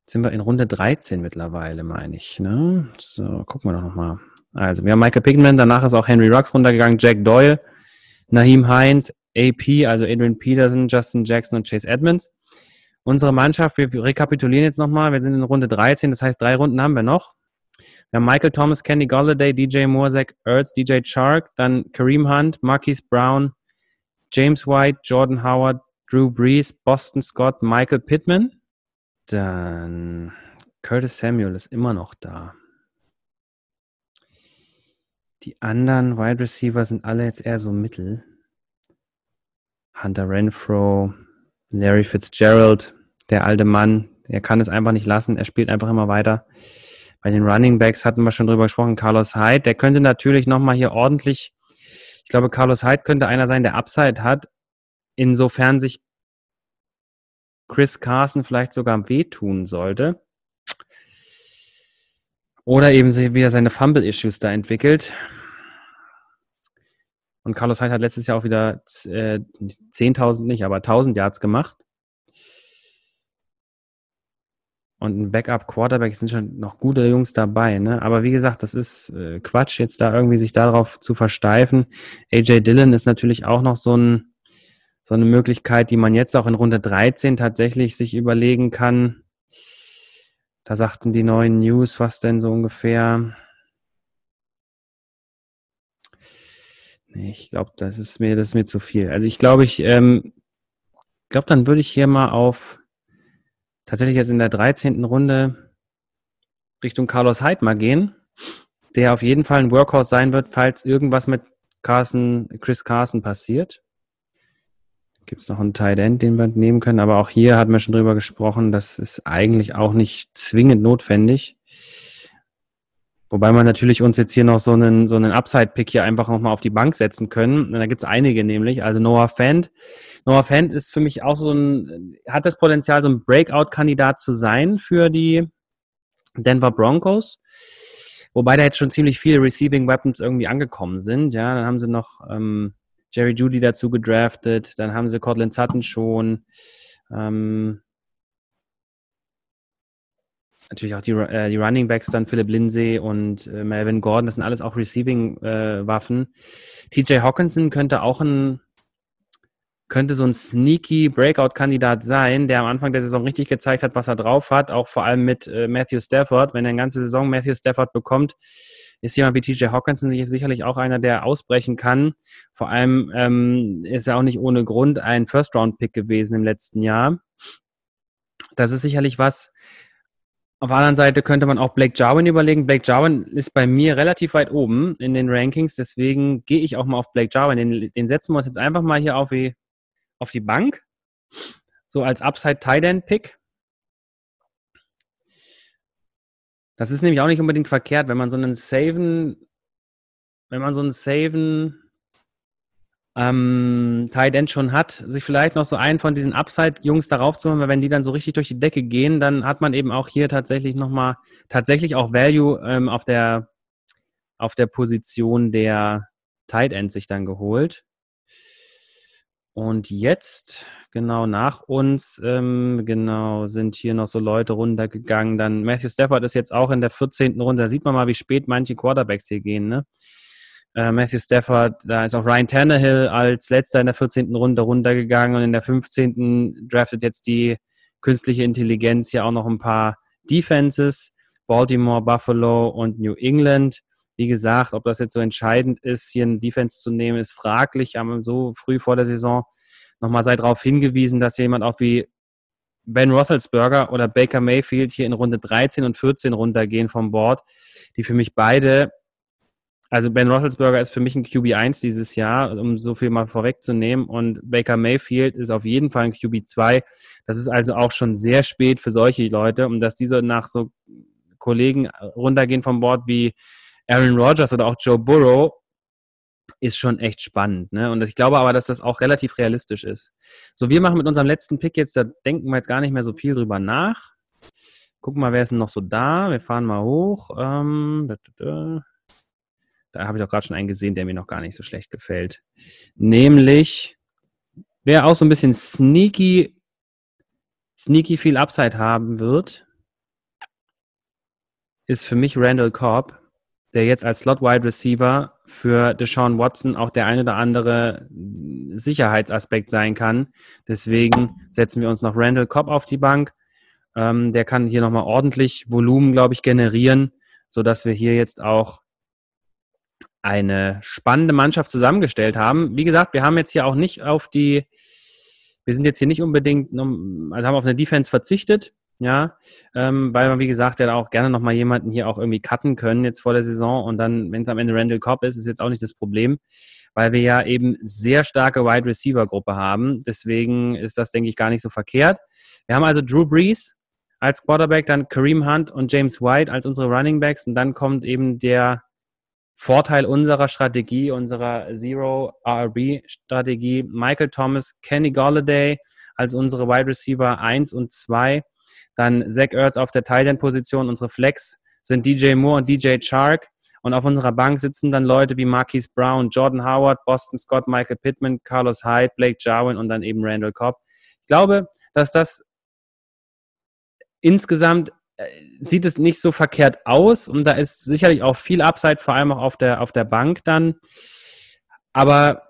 Sind wir in Runde 13 mittlerweile, meine ich. Ne? So, gucken wir doch nochmal. Also, wir haben Michael Pigman, danach ist auch Henry Ruggs runtergegangen, Jack Doyle, Naheem Hines, AP, also Adrian Peterson, Justin Jackson und Chase Edmonds. Unsere Mannschaft, wir rekapitulieren jetzt nochmal, wir sind in Runde 13, das heißt, drei Runden haben wir noch. Wir haben Michael Thomas, Kenny Golladay, DJ Moore, Zach Ertz, DJ Chark, dann Kareem Hunt, Marquise Brown, James White, Jordan Howard, Drew Brees, Boston Scott, Michael Pittman. Dann Curtis Samuel ist immer noch da. Die anderen Wide Receiver sind alle jetzt eher so mittel. Hunter Renfro, Larry Fitzgerald, der alte Mann, er kann es einfach nicht lassen, er spielt einfach immer weiter. Bei den Running Backs hatten wir schon drüber gesprochen, Carlos Hyde, der könnte natürlich nochmal hier ordentlich, ich glaube, Carlos Hyde könnte einer sein, der Upside hat, insofern sich Chris Carson vielleicht sogar wehtun sollte. Oder eben wieder seine Fumble-Issues da entwickelt. Und Carlos Hyde hat letztes Jahr auch wieder äh, 10.000 nicht, aber 1.000 Yards gemacht. Und ein Backup-Quarterback sind schon noch gute Jungs dabei, ne? Aber wie gesagt, das ist äh, Quatsch, jetzt da irgendwie sich darauf zu versteifen. AJ Dillon ist natürlich auch noch so, ein, so eine Möglichkeit, die man jetzt auch in Runde 13 tatsächlich sich überlegen kann. Da sagten die neuen News, was denn so ungefähr Nee, ich glaube, das ist mir, das ist mir zu viel. Also ich glaube, ich ähm, glaube, dann würde ich hier mal auf tatsächlich jetzt in der 13. Runde Richtung Carlos Hyde mal gehen, der auf jeden Fall ein Workhorse sein wird, falls irgendwas mit Carson, Chris Carson passiert. Gibt es noch einen Tight End, den wir nehmen können, aber auch hier hatten wir schon drüber gesprochen, das ist eigentlich auch nicht zwingend notwendig. Wobei man natürlich uns jetzt hier noch so einen, so einen Upside-Pick hier einfach nochmal auf die Bank setzen können. Da gibt es einige nämlich. Also Noah Fant. Noah Fant ist für mich auch so ein, hat das Potenzial, so ein Breakout-Kandidat zu sein für die Denver Broncos. Wobei da jetzt schon ziemlich viele Receiving Weapons irgendwie angekommen sind. Ja, dann haben sie noch ähm, Jerry Judy dazu gedraftet, dann haben sie Cortland Sutton schon. Ähm, natürlich auch die, äh, die Running Backs, dann Philip Lindsay und äh, Melvin Gordon, das sind alles auch Receiving-Waffen. Äh, TJ Hawkinson könnte auch ein könnte so ein sneaky Breakout-Kandidat sein, der am Anfang der Saison richtig gezeigt hat, was er drauf hat, auch vor allem mit äh, Matthew Stafford. Wenn er eine ganze Saison Matthew Stafford bekommt, ist jemand wie TJ Hawkinson sicherlich auch einer, der ausbrechen kann. Vor allem ähm, ist er auch nicht ohne Grund ein First-Round-Pick gewesen im letzten Jahr. Das ist sicherlich was. Auf der anderen Seite könnte man auch Blake Jarwin überlegen. Blake Jarwin ist bei mir relativ weit oben in den Rankings, deswegen gehe ich auch mal auf Blake Jarwin. Den, den setzen wir uns jetzt einfach mal hier auf wie auf die Bank, so als Upside Tight End Pick. Das ist nämlich auch nicht unbedingt verkehrt, wenn man so einen Saven, wenn man so einen Saven ähm, Tight End schon hat, sich vielleicht noch so einen von diesen Upside-Jungs darauf zu holen, weil wenn die dann so richtig durch die Decke gehen, dann hat man eben auch hier tatsächlich nochmal, tatsächlich auch Value ähm, auf der, auf der Position der Tight End sich dann geholt. Und jetzt, genau nach uns, ähm, genau, sind hier noch so Leute runtergegangen. Dann Matthew Stafford ist jetzt auch in der 14. Runde. Da sieht man mal, wie spät manche Quarterbacks hier gehen. Ne? Äh, Matthew Stafford, da ist auch Ryan Tannehill als letzter in der 14. Runde runtergegangen und in der 15. draftet jetzt die künstliche Intelligenz ja auch noch ein paar Defenses. Baltimore, Buffalo und New England. Wie gesagt, ob das jetzt so entscheidend ist, hier eine Defense zu nehmen, ist fraglich. Haben so früh vor der Saison nochmal sei darauf hingewiesen, dass jemand auch wie Ben Roethlisberger oder Baker Mayfield hier in Runde 13 und 14 runtergehen vom Board, die für mich beide, also Ben Roethlisberger ist für mich ein QB1 dieses Jahr, um so viel mal vorwegzunehmen, und Baker Mayfield ist auf jeden Fall ein QB2. Das ist also auch schon sehr spät für solche Leute, um dass diese nach so Kollegen runtergehen vom Board wie Aaron Rodgers oder auch Joe Burrow ist schon echt spannend. Ne? Und ich glaube aber, dass das auch relativ realistisch ist. So, wir machen mit unserem letzten Pick jetzt, da denken wir jetzt gar nicht mehr so viel drüber nach. Gucken mal, wer ist denn noch so da? Wir fahren mal hoch. Ähm, da, da, da. da habe ich auch gerade schon einen gesehen, der mir noch gar nicht so schlecht gefällt. Nämlich, wer auch so ein bisschen sneaky, sneaky viel Upside haben wird, ist für mich Randall Cobb der jetzt als Slot-Wide Receiver für Deshaun Watson auch der ein oder andere Sicherheitsaspekt sein kann. Deswegen setzen wir uns noch Randall Cobb auf die Bank. Ähm, der kann hier nochmal ordentlich Volumen, glaube ich, generieren, sodass wir hier jetzt auch eine spannende Mannschaft zusammengestellt haben. Wie gesagt, wir haben jetzt hier auch nicht auf die, wir sind jetzt hier nicht unbedingt, also haben auf eine Defense verzichtet. Ja, ähm, weil man, wie gesagt, ja auch gerne nochmal jemanden hier auch irgendwie cutten können jetzt vor der Saison und dann, wenn es am Ende Randall Cobb ist, ist jetzt auch nicht das Problem, weil wir ja eben sehr starke Wide Receiver Gruppe haben. Deswegen ist das, denke ich, gar nicht so verkehrt. Wir haben also Drew Brees als Quarterback, dann Kareem Hunt und James White als unsere Running Backs und dann kommt eben der Vorteil unserer Strategie, unserer Zero RB Strategie, Michael Thomas, Kenny Galladay als unsere Wide Receiver 1 und 2 dann Zach Ertz auf der Tight-End-Position. Unsere Flex sind DJ Moore und DJ Chark. Und auf unserer Bank sitzen dann Leute wie Marquise Brown, Jordan Howard, Boston Scott, Michael Pittman, Carlos Hyde, Blake Jarwin und dann eben Randall Cobb. Ich glaube, dass das insgesamt äh, sieht es nicht so verkehrt aus und da ist sicherlich auch viel Upside, vor allem auch auf der, auf der Bank dann. Aber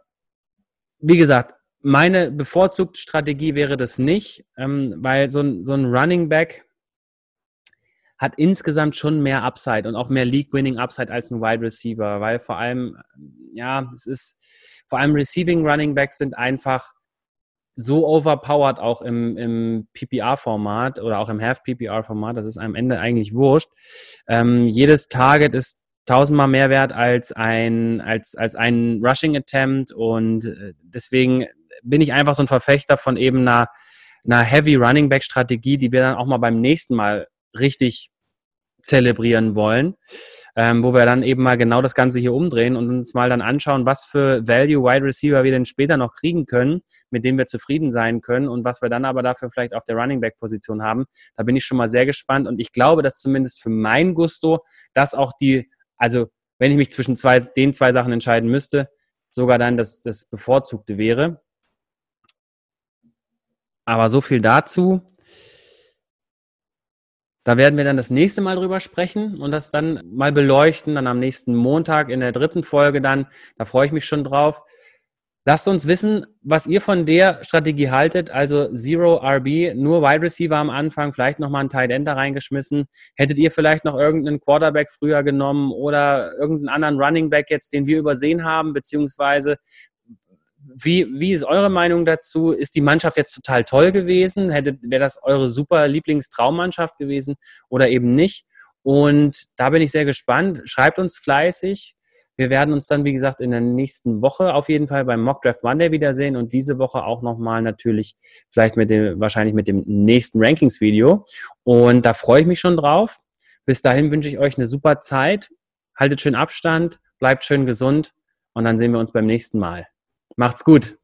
wie gesagt, meine bevorzugte Strategie wäre das nicht, ähm, weil so ein, so ein Running Back hat insgesamt schon mehr Upside und auch mehr League-Winning Upside als ein Wide Receiver, weil vor allem, ja, es ist, vor allem Receiving Running Backs sind einfach so overpowered auch im, im PPR-Format oder auch im Half-PPR-Format, das ist am Ende eigentlich wurscht. Ähm, jedes Target ist tausendmal mehr wert als ein, als, als ein Rushing Attempt und äh, deswegen bin ich einfach so ein Verfechter von eben einer, einer Heavy Running Back Strategie, die wir dann auch mal beim nächsten Mal richtig zelebrieren wollen, ähm, wo wir dann eben mal genau das Ganze hier umdrehen und uns mal dann anschauen, was für Value Wide Receiver wir denn später noch kriegen können, mit denen wir zufrieden sein können und was wir dann aber dafür vielleicht auf der Running Back Position haben. Da bin ich schon mal sehr gespannt und ich glaube, dass zumindest für mein Gusto das auch die also wenn ich mich zwischen zwei, den zwei Sachen entscheiden müsste, sogar dann das, das Bevorzugte wäre. Aber so viel dazu. Da werden wir dann das nächste Mal drüber sprechen und das dann mal beleuchten, dann am nächsten Montag in der dritten Folge dann. Da freue ich mich schon drauf. Lasst uns wissen, was ihr von der Strategie haltet. Also Zero RB, nur Wide Receiver am Anfang, vielleicht nochmal ein Tight End da reingeschmissen. Hättet ihr vielleicht noch irgendeinen Quarterback früher genommen oder irgendeinen anderen Running Back jetzt, den wir übersehen haben, beziehungsweise wie, wie ist eure Meinung dazu? Ist die Mannschaft jetzt total toll gewesen? Hättet, wäre das eure super Lieblingstraummannschaft gewesen oder eben nicht? Und da bin ich sehr gespannt. Schreibt uns fleißig. Wir werden uns dann, wie gesagt, in der nächsten Woche auf jeden Fall beim Mock Draft Monday wiedersehen und diese Woche auch nochmal natürlich vielleicht mit dem, wahrscheinlich mit dem nächsten Rankings-Video. Und da freue ich mich schon drauf. Bis dahin wünsche ich euch eine super Zeit. Haltet schön Abstand, bleibt schön gesund und dann sehen wir uns beim nächsten Mal. Macht's gut.